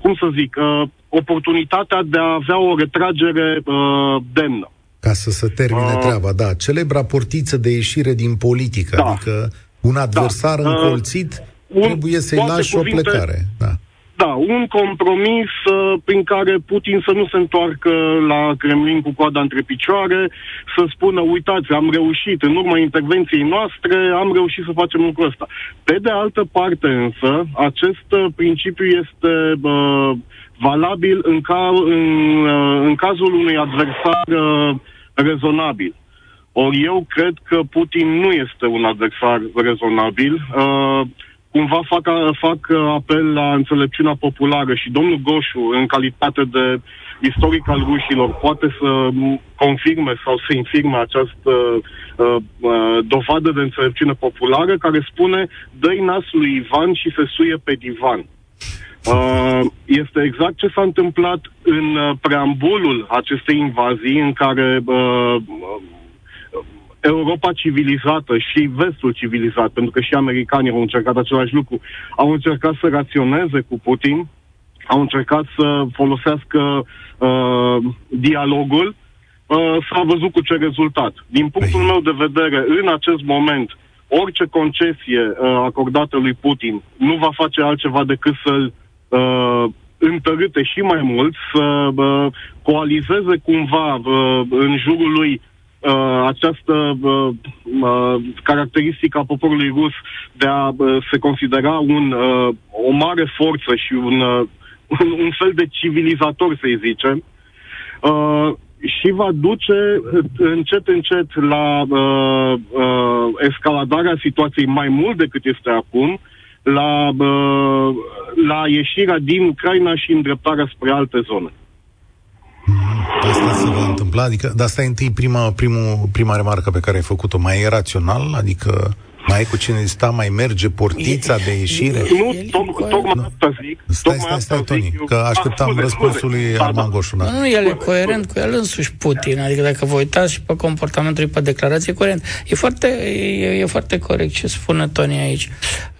cum să zic, uh, oportunitatea de a avea o retragere uh, demnă. Ca să se termine uh, treaba, da. Celebra portiță de ieșire din politică, da. adică un adversar da. încolțit uh, trebuie să-i lași cuvinte, o plecare. Da. Da, un compromis uh, prin care Putin să nu se întoarcă la Kremlin cu coada între picioare, să spună, uitați, am reușit, în urma intervenției noastre, am reușit să facem lucrul ăsta. Pe de altă parte însă, acest uh, principiu este uh, valabil în, ca, în, uh, în cazul unui adversar uh, rezonabil. Ori eu cred că Putin nu este un adversar rezonabil. Uh, cumva fac, fac apel la înțelepciunea populară și domnul Goșu, în calitate de istoric al rușilor, poate să confirme sau să infirme această uh, uh, dovadă de înțelepciune populară care spune dă-i nas lui Ivan și se suie pe divan. Uh, este exact ce s-a întâmplat în uh, preambulul acestei invazii în care uh, Europa civilizată și vestul civilizat, pentru că și americanii au încercat același lucru, au încercat să raționeze cu Putin, au încercat să folosească uh, dialogul uh, s-a văzut cu ce rezultat. Din punctul Păi. meu de vedere, în acest moment, orice concesie uh, acordată lui Putin nu va face altceva decât să-l uh, întărâte și mai mult, să uh, coalizeze cumva uh, în jurul lui uh, această uh, uh, caracteristică a poporului rus de a uh, se considera un, uh, o mare forță și un, uh, un, un fel de civilizator, să-i zicem, uh, și va duce uh, încet, încet la uh, uh, escaladarea situației mai mult decât este acum, la, uh, la ieșirea din Ucraina și îndreptarea spre alte zone. Asta se va întâmpla? Adică, dar asta e întâi prima, primul, prima remarcă pe care ai făcut-o. Mai e rațional? Adică mai e cu cine sta, mai merge portița de ieșire? Nu, El e toc, incoerent. tocmai asta zic. Stai, tocmai stai, stai, asta Toni, zic eu. că așteptam Ah, scuze, răspunsul scuze. lui Da, Arman da. Goșu. Da. Nu, nu, el e coerent cu el însuși Putin. Adică dacă vă uitați și pe comportamentul lui, pe declarație, e coerent. E foarte, e, e foarte corect ce spune Tony aici.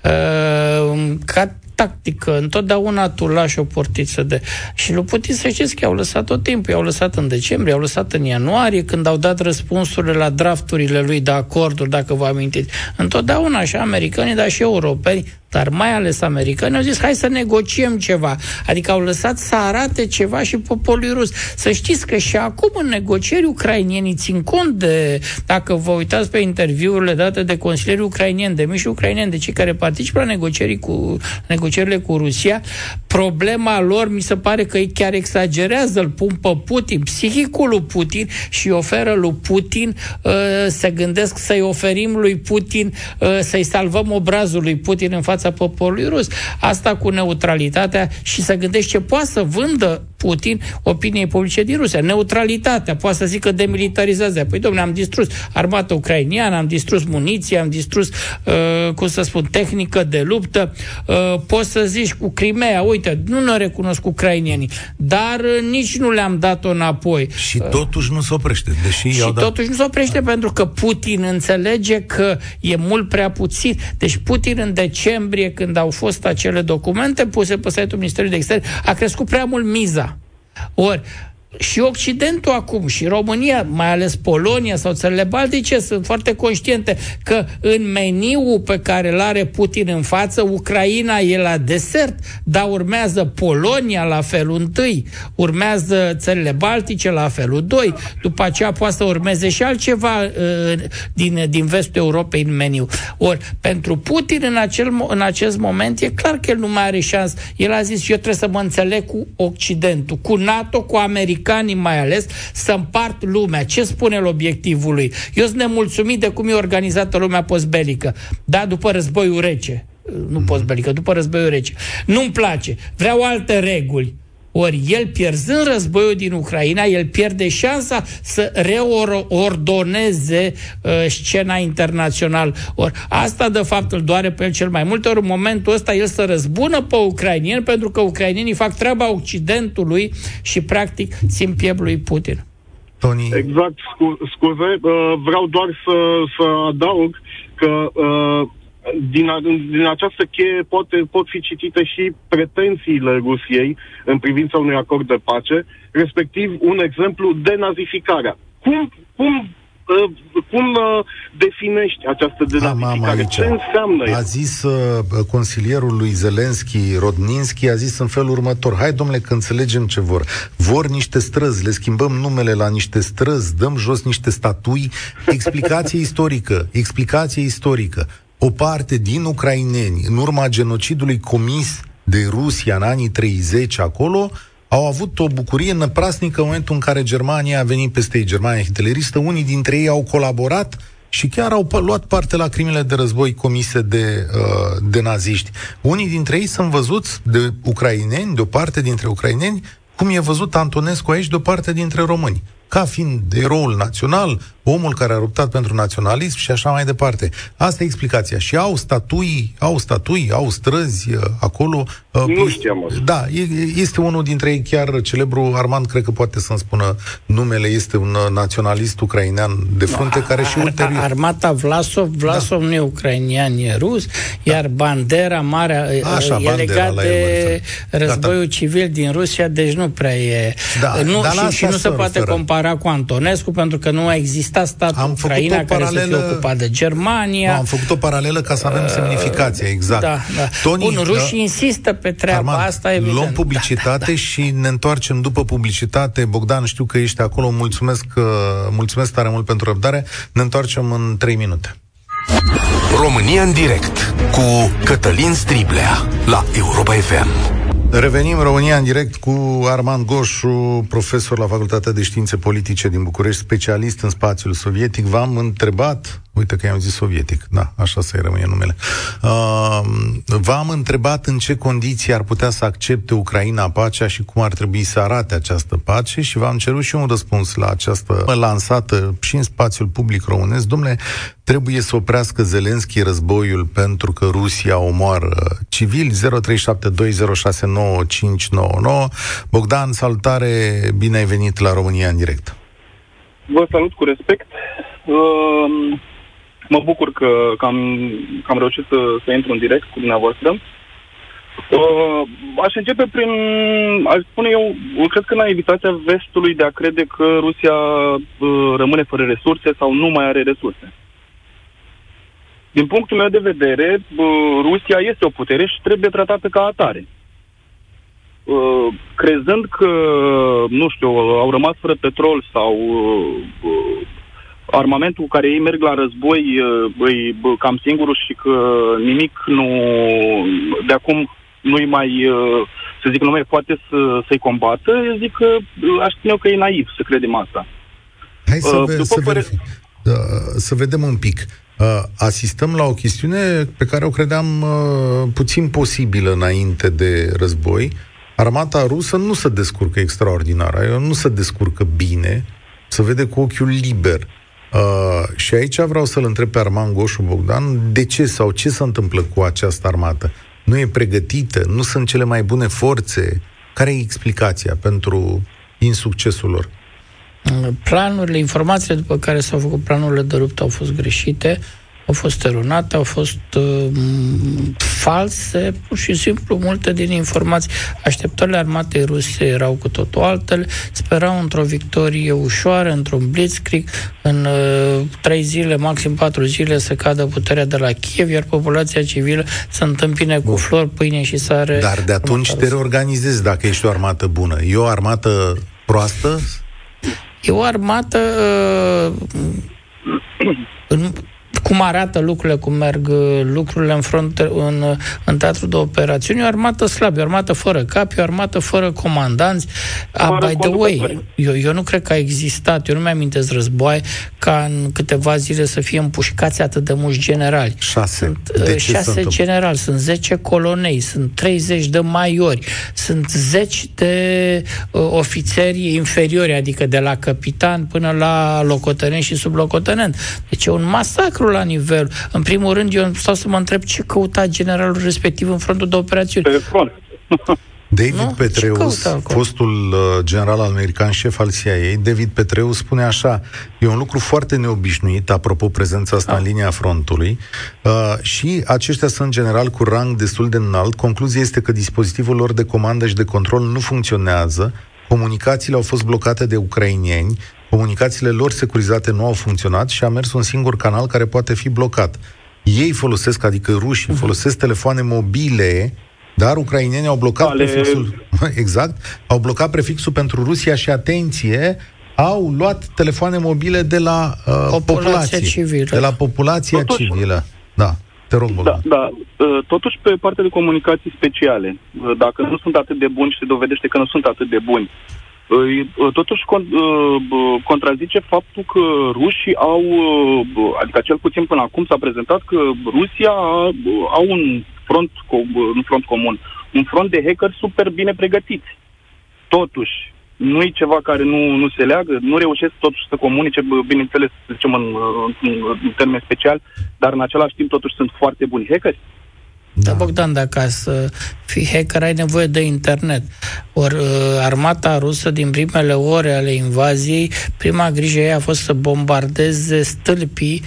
Uh, ca tactică, întotdeauna tu lași o portiță de... Și lui Putin să știți că i-au lăsat tot timpul, i-au lăsat în decembrie, i-au lăsat în ianuarie, când au dat răspunsurile la drafturile lui de acorduri, dacă vă amintiți. Întotdeauna așa americanii, dar și europeni, dar mai ales americani, au zis hai să negociem ceva. Adică au lăsat să arate ceva și poporului rus. Să știți că și acum în negocieri ucrainienii țin cont de, dacă vă uitați pe interviurile date de consilierii ucrainieni, de miși ucrainieni, de cei care participă la negocierii cu, negocierile cu Rusia, problema lor mi se pare că ei chiar exagerează, îl pun pe Putin, psihicul lui Putin și oferă lui Putin, uh, se gândesc să-i oferim lui Putin, uh, să-i salvăm obrazul lui Putin în fața poporului rus. Asta cu neutralitatea și să gândești ce poate să vândă Putin opiniei publice din Rusia. Neutralitatea, poate să zică demilitarizează. Păi, domnule, am distrus armata ucrainiană, am distrus muniție, am distrus, uh, cum să spun, tehnică de luptă. Uh, poți să zici cu Crimea, uite, nu ne recunosc ucrainienii, dar uh, nici nu le-am dat-o înapoi. Și totuși nu se oprește, deși Și i-au dat... totuși nu se oprește pentru că Putin înțelege că e mult prea puțin. Deci Putin în decembrie, când au fost acele documente puse pe site-ul Ministerului de Externe, a crescut prea mult miza. Ori, și Occidentul acum, și România, mai ales Polonia sau țările Baltice, sunt foarte conștiente că în meniul pe care îl are Putin în față, Ucraina e la desert, dar urmează Polonia la felul întâi, urmează țările Baltice la felul 2, după aceea poate să urmeze și altceva uh, din, din vestul Europei în meniu. Ori, pentru Putin în, acel, mo- în acest moment e clar că el nu mai are șans. El a zis, eu trebuie să mă înțeleg cu Occidentul, cu NATO, cu americanii mai ales, să împart lumea. Ce spune el obiectivului? Eu sunt nemulțumit de cum e organizată lumea postbelică. Da, după războiul rece. Nu postbelică, după războiul rece. Nu-mi place. Vreau alte reguli. Ori el pierzând războiul din Ucraina, el pierde șansa să reordoneze uh, scena internațională. Ori asta de fapt îl doare pe el cel mai mult, ori în momentul ăsta el să răzbună pe ucrainieni pentru că ucrainienii fac treaba Occidentului și practic țin piept lui Putin. Tony, Exact, scu- scuze, uh, vreau doar să, să adaug că uh, din, a, din această cheie poate, pot fi citite și pretențiile Rusiei în privința unui acord de pace, respectiv un exemplu de nazificarea. Cum, cum, uh, cum uh, definești această am, am denazificare? aici. Ce înseamnă A ea? zis uh, consilierul lui Zelenski, Rodninski, a zis în felul următor, hai domnule că înțelegem ce vor. Vor niște străzi, le schimbăm numele la niște străzi, dăm jos niște statui. Explicație istorică, explicație istorică. O parte din ucraineni, în urma genocidului comis de Rusia în anii 30 acolo, au avut o bucurie năprasnică în momentul în care Germania a venit peste ei, Germania hitleristă. Unii dintre ei au colaborat și chiar au p- luat parte la crimele de război comise de, uh, de naziști. Unii dintre ei sunt văzuți de ucraineni, de o parte dintre ucraineni, cum e văzut Antonescu aici de o parte dintre români. Ca fiind eroul național, omul care a luptat pentru naționalism și așa mai departe. Asta e explicația. Și au statui, au statui, au străzi uh, acolo. Uh, nu știam Da, este unul dintre ei chiar celebru, Armand, cred că poate să-mi spună numele, este un uh, naționalist ucrainean de frunte care și ulterior... Armata Vlasov, Vlasov da. nu e ucrainian, e rus, iar Bandera mare Așa, e Bandera, legat de războiul Gata. civil din Rusia, deci nu prea e... Da, nu, și, și nu se poate fără. compara cu Antonescu, pentru că nu a existat stat am Ucraina care paralelă... să fie ocupat de Germania. No, am făcut o paralelă ca să avem uh, semnificație, exact. Da, da. Tony, Bun, rușii uh, insistă pe treaba Armand, asta, evident. Luăm publicitate da, da, da. și ne întoarcem după publicitate. Bogdan, știu că ești acolo, mulțumesc, uh, mulțumesc tare mult pentru răbdare. Ne întoarcem în 3 minute. România în direct cu Cătălin Striblea la Europa FM. Revenim România în direct cu Armand Goșu, profesor la Facultatea de Științe Politice din București, specialist în spațiul sovietic. V-am întrebat Uite că i-am zis sovietic, da, așa să-i rămâne numele. Uh, v-am întrebat în ce condiții ar putea să accepte Ucraina pacea și cum ar trebui să arate această pace și v-am cerut și un răspuns la această lansată și în spațiul public românesc. Domnule, trebuie să oprească Zelenski războiul pentru că Rusia omoară civili. 0372069599. Bogdan, salutare, bine ai venit la România în direct. Vă salut cu respect. Uh Mă bucur că, că, am, că am reușit să, să intru în direct cu dumneavoastră. Uh, aș începe prin, aș spune eu, cred că naivitatea vestului de a crede că Rusia uh, rămâne fără resurse sau nu mai are resurse. Din punctul meu de vedere, uh, Rusia este o putere și trebuie tratată ca atare. Uh, crezând că, nu știu, au rămas fără petrol sau uh, armamentul cu care ei merg la război îi cam singurul și că nimic nu, de acum nu-i mai, să zic, nu mai poate să, să-i combată, eu zic că aș spune eu că e naiv să credem asta. Hai să, uh, ve- să, păre... verific. Uh, să vedem un pic. Uh, asistăm la o chestiune pe care o credeam uh, puțin posibilă înainte de război. Armata rusă nu se descurcă extraordinar, nu se descurcă bine, se vede cu ochiul liber. Uh, și aici vreau să-l întreb pe Arman Goșu Bogdan de ce sau ce se întâmplă cu această armată. Nu e pregătită, nu sunt cele mai bune forțe. Care e explicația pentru insuccesul lor? Planurile, informațiile după care s-au făcut planurile de luptă au fost greșite au fost eronate, au fost uh, false, pur și simplu multe din informații. Așteptările armatei ruse erau cu totul altele, sperau într-o victorie ușoară, într-un blitzkrieg, în uh, trei zile, maxim patru zile, să cadă puterea de la Kiev, iar populația civilă să întâmpine cu flori, pâine și sare. Dar de atunci te reorganizezi dacă ești o armată bună. E o armată proastă? E o armată uh, în, cum arată lucrurile, cum merg uh, lucrurile în, front, în, uh, în teatru de operațiuni, o armată slabă, o armată fără capi, o armată fără comandanți. A, ah, by the way, eu, eu nu cred că a existat, eu nu mi-amintesc război, ca în câteva zile să fie împușcați atât de mulți generali. Șase. Sunt de șase generali, sunt zece colonei, sunt 30 de maiori, sunt zeci de uh, ofițeri inferiori, adică de la capitan până la locotenent și sublocotenent. Deci e un masacru la nivel. În primul rând, eu stau să mă întreb ce căuta generalul respectiv în frontul de operațiuni. Pe front. David nu? Petreus, fostul uh, general american, șef al CIA, David Petreus spune așa, e un lucru foarte neobișnuit, apropo prezența asta da. în linia frontului, uh, și aceștia sunt general cu rang destul de înalt. Concluzia este că dispozitivul lor de comandă și de control nu funcționează, comunicațiile au fost blocate de ucrainieni, comunicațiile lor securizate nu au funcționat și a mers un singur canal care poate fi blocat. Ei folosesc, adică rușii, uh-huh. folosesc telefoane mobile, dar ucrainenii au blocat Ale... prefixul, exact, au blocat prefixul pentru Rusia și, atenție, au luat telefoane mobile de la uh, populație civilă. De la populația Totuși, civilă. Da. Te rog, Da, da. Uh, totuși, pe partea de comunicații speciale, uh, dacă nu sunt atât de buni și se dovedește că nu sunt atât de buni, Uh, totuși uh, contrazice faptul că rușii au, uh, adică cel puțin până acum s-a prezentat că Rusia au un front, un front comun, un front de hacker super bine pregătiți. Totuși, nu e ceva care nu, nu se leagă, nu reușesc totuși să comunice, bineînțeles, să zicem în, în, în termen special, dar în același timp totuși sunt foarte buni hackeri. Da, Bogdan, dacă să fii hacker, ai nevoie de internet. Ori uh, armata rusă, din primele ore ale invaziei, prima grijă ei a fost să bombardeze stâlpii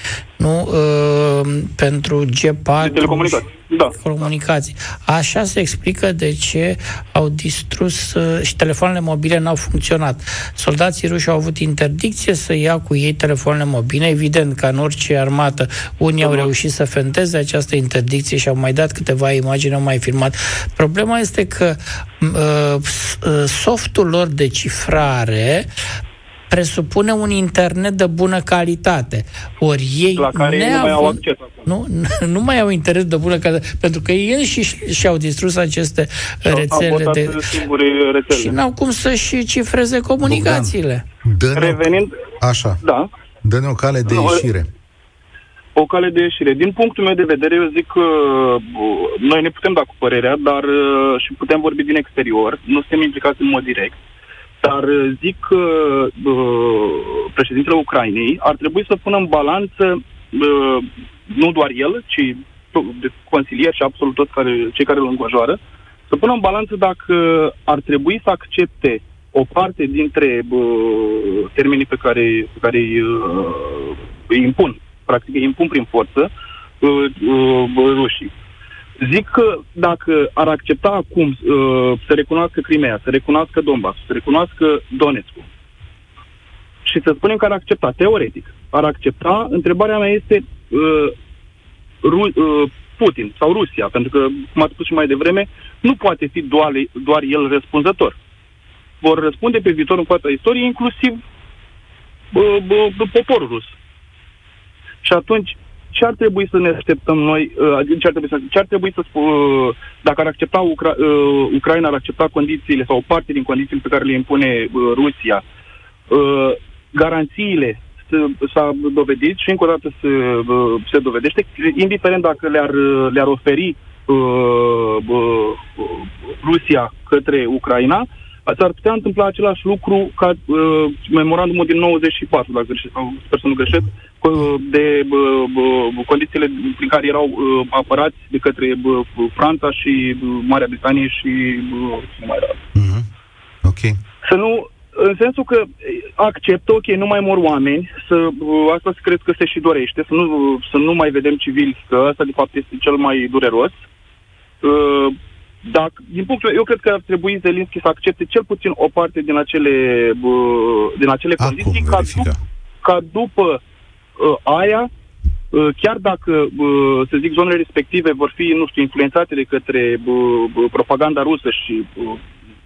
nu, uh, pentru G4 de telecomunicații. Da. comunicații. Așa se explică de ce au distrus uh, și telefoanele mobile n-au funcționat. Soldații ruși au avut interdicție să ia cu ei telefoanele mobile. Evident, ca în orice armată, unii au reușit să fenteze această interdicție și au mai dat câteva imagini, au mai filmat. Problema este că uh, uh softul lor de cifrare presupune un internet de bună calitate. Ori ei La care neavând, nu mai au acces Nu, nu mai au interes de bună calitate, pentru că ei înșiși și-au distrus aceste și rețele de... rețele. Și n-au cum să-și cifreze comunicațiile. Bogdan, Revenind... Așa. Da. Dă-ne o cale de no, ieșire. O cale de ieșire. Din punctul meu de vedere, eu zic că uh, noi ne putem da cu părerea, dar uh, și putem vorbi din exterior. Nu suntem implicați în mod direct. Uh, dar uh, zic că uh, președintele Ucrainei ar trebui să pună în balanță uh, nu doar el, ci de consilier și absolut toți care, cei care îl înconjoară, să pună în balanță dacă ar trebui să accepte o parte dintre uh, termenii pe care, pe care îi, uh, îi impun, practic îi impun prin forță uh, uh, rușii. Zic că dacă ar accepta acum uh, să recunoască Crimea, să recunoască Donbass, să recunoască Donetsk, și să spunem că ar accepta, teoretic, ar accepta, întrebarea mea este uh, Ru- uh, Putin sau Rusia, pentru că, cum ați spus și mai devreme, nu poate fi doar, doar el răspunzător. Vor răspunde pe viitor în fața istoriei, inclusiv uh, uh, poporul rus. Și atunci, ce ar trebui să ne așteptăm noi, uh, ce ar trebui să, ce ar trebui să spun, uh, dacă ar accepta Ucra, uh, Ucraina, ar accepta condițiile sau o parte din condițiile pe care le impune uh, Rusia, uh, garanțiile s-a dovedit și încă o dată se, uh, se dovedește, indiferent dacă le-ar, le-ar oferi uh, uh, Rusia către Ucraina, s-ar putea întâmpla același lucru ca uh, memorandumul din 94, dacă greșesc, sau sper să nu greșesc, de uh, condițiile prin care erau uh, apărați de către uh, Franța și uh, Marea Britanie și uh, nu mai era. Mm-hmm. Ok. Să nu, în sensul că acceptă, ok, nu mai mor oameni, să, uh, asta se cred că se și dorește, să nu, să nu mai vedem civili, că asta de fapt este cel mai dureros. Uh, dacă, din punctul eu cred că ar trebui Zelinski să accepte cel puțin o parte din acele, uh, din acele Acum, condiții, ca, dup- ca după uh, aia, uh, chiar dacă, uh, să zic, zonele respective vor fi, nu știu, influențate de către uh, propaganda rusă și, uh,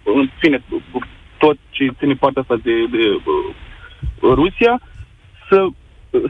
în fine, uh, tot ce ține partea asta de, de uh, Rusia, să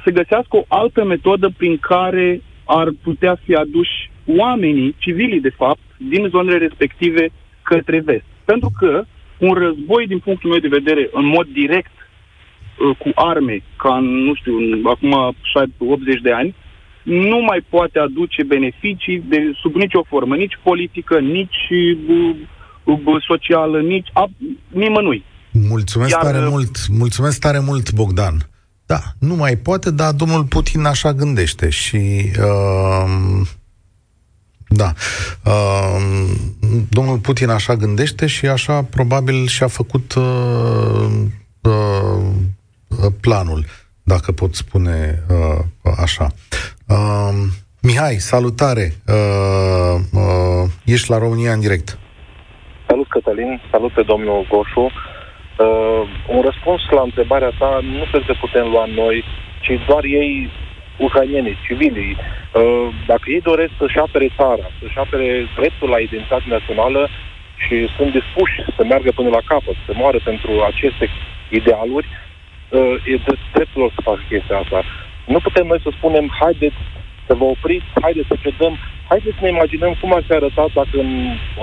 se găsească o altă metodă prin care ar putea fi aduși oamenii, civilii de fapt, din zonele respective către vest. Pentru că un război, din punctul meu de vedere, în mod direct, uh, cu arme, ca în, nu știu, în, acum 80 de ani, nu mai poate aduce beneficii de sub nicio formă, nici politică, nici uh, uh, socială, nici a, nimănui. Mulțumesc Iar, tare mult, mulțumesc tare mult, Bogdan. Da, nu mai poate, dar domnul Putin așa gândește și uh, da. Uh, domnul Putin așa gândește și așa probabil și-a făcut uh, uh, planul, dacă pot spune uh, așa. Uh, Mihai, salutare! Uh, uh, ești la România în direct. Salut, Cătălin! Salut pe domnul Goșu! Uh, un răspuns la întrebarea ta nu cred că putem lua noi, ci doar ei ucrainienii, civilii, uh, dacă ei doresc să-și apere țara, să-și apere dreptul la identitate națională și sunt dispuși să meargă până la capăt, să moară pentru aceste idealuri, uh, e dreptul lor să facă chestia asta. Nu putem noi să spunem, haideți să vă opriți, haideți să cedăm, haideți să ne imaginăm cum ar fi arătat dacă în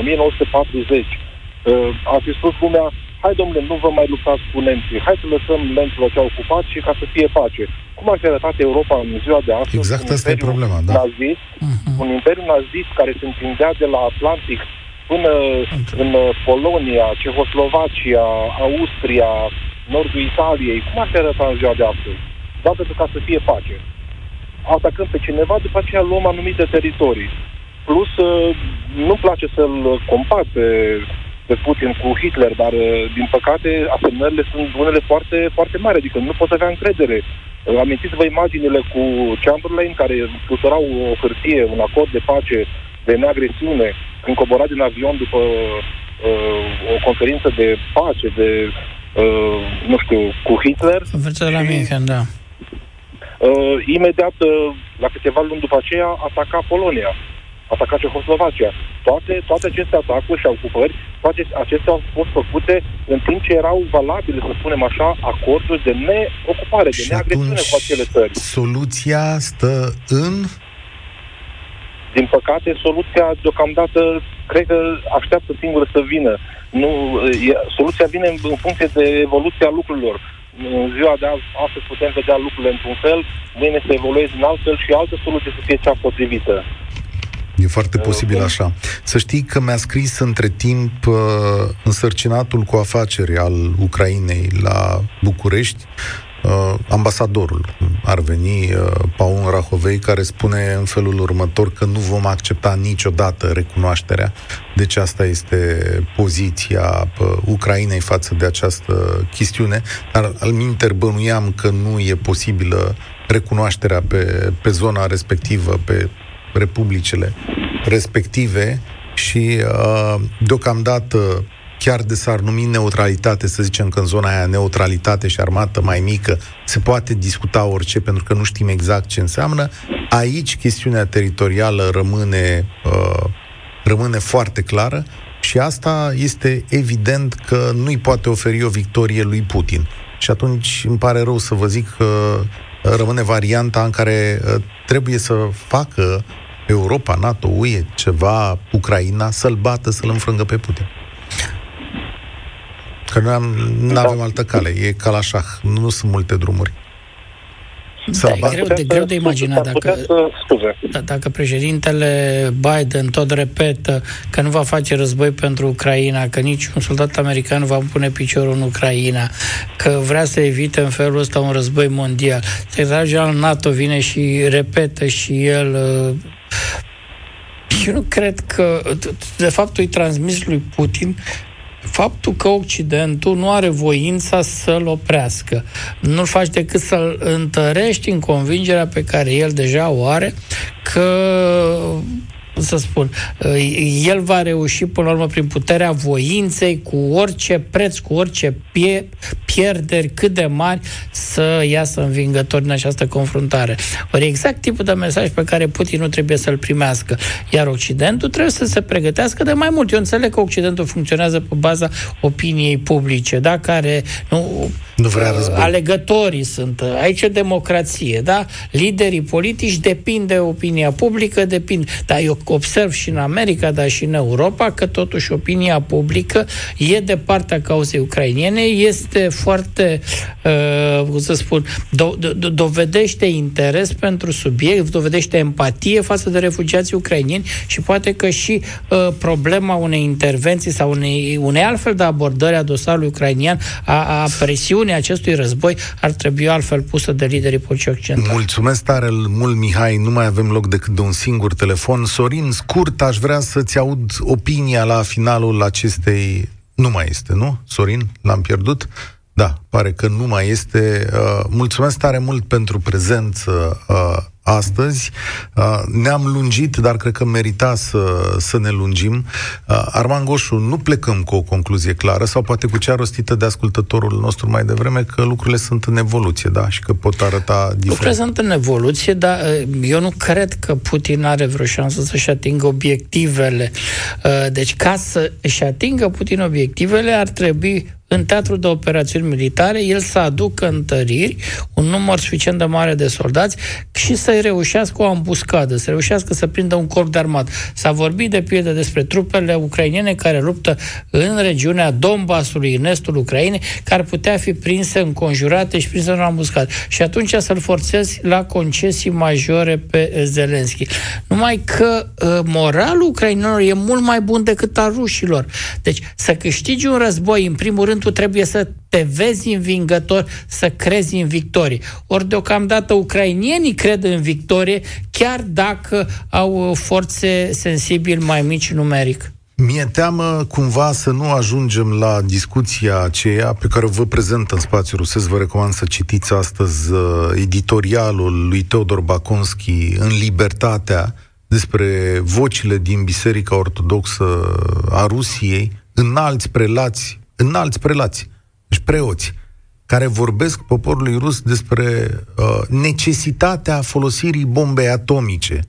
1940 uh, a fi spus lumea, hai domnule, nu vă mai luptați cu nemții, hai să lăsăm nemților ce au ocupat și ca să fie pace. Cum ar fi arătat Europa în ziua de astăzi? Exact asta e problema, da. Nazist, uh-huh. Un imperiu nazist care se întindea de la Atlantic până în Polonia, Cehoslovacia, Austria, nordul Italiei, cum ar fi arătat în ziua de astăzi? Doar pentru ca să fie pace. Atacăm pe cineva, după aceea luăm anumite teritorii. Plus, uh, nu-mi place să-l compar pe, pe Putin cu Hitler, dar, uh, din păcate, asemnările sunt unele foarte, foarte mari, adică nu poți avea încredere. Uh, amintiți-vă imaginile cu Chamberlain, care fluturau o hârtie, un acord de pace, de neagresiune, când cobora din avion după uh, o conferință de pace, de, uh, nu știu, cu Hitler. Conferința la München, da. Uh, imediat, uh, la câteva luni după aceea, ataca Polonia ataca Cehoslovacia. Toate, toate aceste atacuri și ocupări, toate acestea au fost făcute în timp ce erau valabile, să spunem așa, acorduri de neocupare, de neagresiune cu acele țări. soluția stă în din păcate, soluția deocamdată cred că așteaptă singură să vină. Nu, e, soluția vine în, în funcție de evoluția lucrurilor. În ziua de azi, astăzi putem vedea lucrurile într-un fel, mâine să evolueze în alt fel și altă soluție să fie cea potrivită. E foarte posibil așa. Să știi că mi-a scris între timp uh, însărcinatul cu afaceri al Ucrainei la București, uh, ambasadorul ar veni, uh, Paul Rahovei, care spune în felul următor că nu vom accepta niciodată recunoașterea. Deci asta este poziția uh, Ucrainei față de această chestiune, dar al minter bănuiam că nu e posibilă recunoașterea pe, pe zona respectivă, pe republicile respective și uh, deocamdată chiar de s-ar numi neutralitate, să zicem că în zona aia neutralitate și armată mai mică, se poate discuta orice pentru că nu știm exact ce înseamnă. Aici chestiunea teritorială rămâne, uh, rămâne foarte clară și asta este evident că nu-i poate oferi o victorie lui Putin. Și atunci îmi pare rău să vă zic că rămâne varianta în care uh, trebuie să facă Europa, NATO, UE, ceva, Ucraina, să-l bată, să-l înfrângă pe Putin. Că noi nu avem altă cale, e ca la șah, nu sunt multe drumuri. Da, e greu de, greu de imaginat dacă, da, dacă președintele Biden tot repetă că nu va face război pentru Ucraina, că niciun soldat american nu va pune piciorul în Ucraina, că vrea să evite în felul ăsta un război mondial. Secretarul general NATO vine și repetă și el uh, eu nu cred că, de fapt, îi transmis lui Putin faptul că Occidentul nu are voința să-l oprească. Nu-l faci decât să-l întărești în convingerea pe care el deja o are că să spun, el va reuși până la urmă prin puterea voinței, cu orice preț, cu orice pie, pierderi cât de mari, să iasă învingător în această confruntare. Ori exact tipul de mesaj pe care Putin nu trebuie să-l primească. Iar Occidentul trebuie să se pregătească de mai mult. Eu înțeleg că Occidentul funcționează pe baza opiniei publice, da? care nu, nu vrea război. alegătorii sunt. Aici e democrație, da? Liderii politici depind de opinia publică, depind. Dar eu observ și în America, dar și în Europa, că totuși opinia publică e de partea cauzei ucrainiene, este foarte, uh, cum să spun, do- do- dovedește interes pentru subiect, dovedește empatie față de refugiații ucrainieni și poate că și uh, problema unei intervenții sau unei, unei altfel de abordări a dosarului ucrainian, a, a presiunii acestui război, ar trebui altfel pusă de liderii politici occidentali. Mulțumesc tare mult, Mihai. Nu mai avem loc decât de un singur telefon. Sorin, scurt, aș vrea să-ți aud opinia la finalul acestei... Nu mai este, nu? Sorin, l-am pierdut? Da, pare că nu mai este. Uh, mulțumesc tare mult pentru prezență uh, astăzi. Uh, ne-am lungit, dar cred că merita să, să ne lungim. Uh, Arman Goșu, nu plecăm cu o concluzie clară sau poate cu cea rostită de ascultătorul nostru mai devreme că lucrurile sunt în evoluție, da, și că pot arăta diferit. Lucrurile sunt în evoluție, dar uh, eu nu cred că Putin are vreo șansă să-și atingă obiectivele. Deci ca să-și atingă Putin obiectivele ar trebui în teatrul de operațiuni militare, el să aducă întăriri, un număr suficient de mare de soldați și să reușească o ambuscadă, să reușească să prindă un corp de armat. S-a vorbit de pildă despre trupele ucrainene care luptă în regiunea Donbasului, în estul Ucrainei, care putea fi prinse, înconjurate și prinse în ambuscadă. Și atunci să-l forțezi la concesii majore pe Zelenski. Numai că uh, moralul ucrainenilor e mult mai bun decât al rușilor. Deci să câștigi un război, în primul rând, tu trebuie să te vezi învingător, să crezi în victorie. Ori deocamdată ucrainienii cred în victorie, chiar dacă au forțe sensibil mai mici numeric. Mi-e teamă cumva să nu ajungem la discuția aceea pe care o vă prezent în spațiul rusesc. Vă recomand să citiți astăzi uh, editorialul lui Teodor Baconski în Libertatea despre vocile din Biserica Ortodoxă a Rusiei, înalți prelați, înalți prelați, deci preoți, care vorbesc poporului rus despre uh, necesitatea folosirii bombei atomice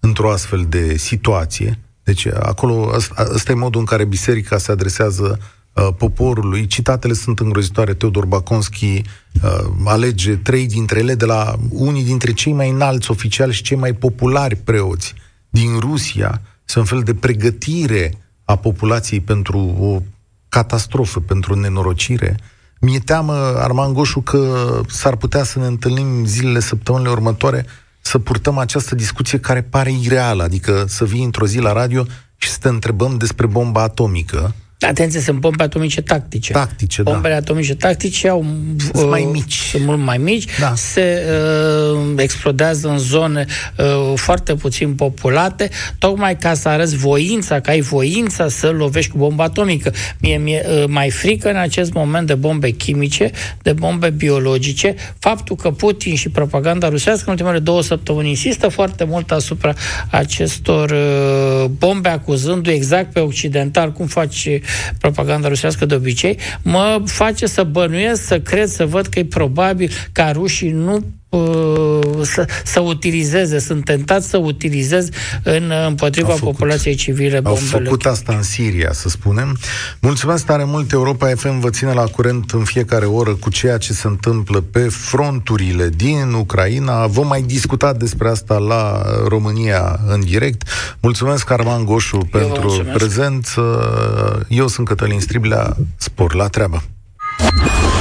într-o astfel de situație. Deci acolo, ăsta e modul în care biserica se adresează uh, poporului. Citatele sunt îngrozitoare. Teodor Baconski uh, alege trei dintre ele de la unii dintre cei mai înalți oficiali și cei mai populari preoți din Rusia. Sunt un fel de pregătire a populației pentru o catastrofă, pentru nenorocire. Mi-e teamă, Arman Goșu, că s-ar putea să ne întâlnim zilele, săptămânile următoare să purtăm această discuție care pare ireală, adică să vii într-o zi la radio și să te întrebăm despre bomba atomică, Atenție, sunt bombe atomice tactice. Tactice, da. Bombele da. atomice tactice au, sunt uh, mai mici. Sunt mult mai mici. Da. Se uh, explodează în zone uh, foarte puțin populate, tocmai ca să arăți voința, că ai voința să lovești cu bomba atomică. Mie mi-e uh, mai frică în acest moment de bombe chimice, de bombe biologice. Faptul că Putin și propaganda rusească în ultimele două săptămâni insistă foarte mult asupra acestor uh, bombe, acuzându-i exact pe occidental, cum face propaganda rusească de obicei, mă face să bănuiesc, să cred, să văd că e probabil ca rușii nu uh, să, să utilizeze, sunt tentați să utilizeze în, împotriva făcut, populației civile bombele. Au făcut asta în Siria, să spunem. Mulțumesc tare mult, Europa FM vă ține la curent în fiecare oră cu ceea ce se întâmplă pe fronturile din Ucraina. Vom mai discuta despre asta la România în direct. Mulțumesc, Arman Goșu, Eu pentru prezent. Eu sunt Cătălin Striblea, spor la treabă.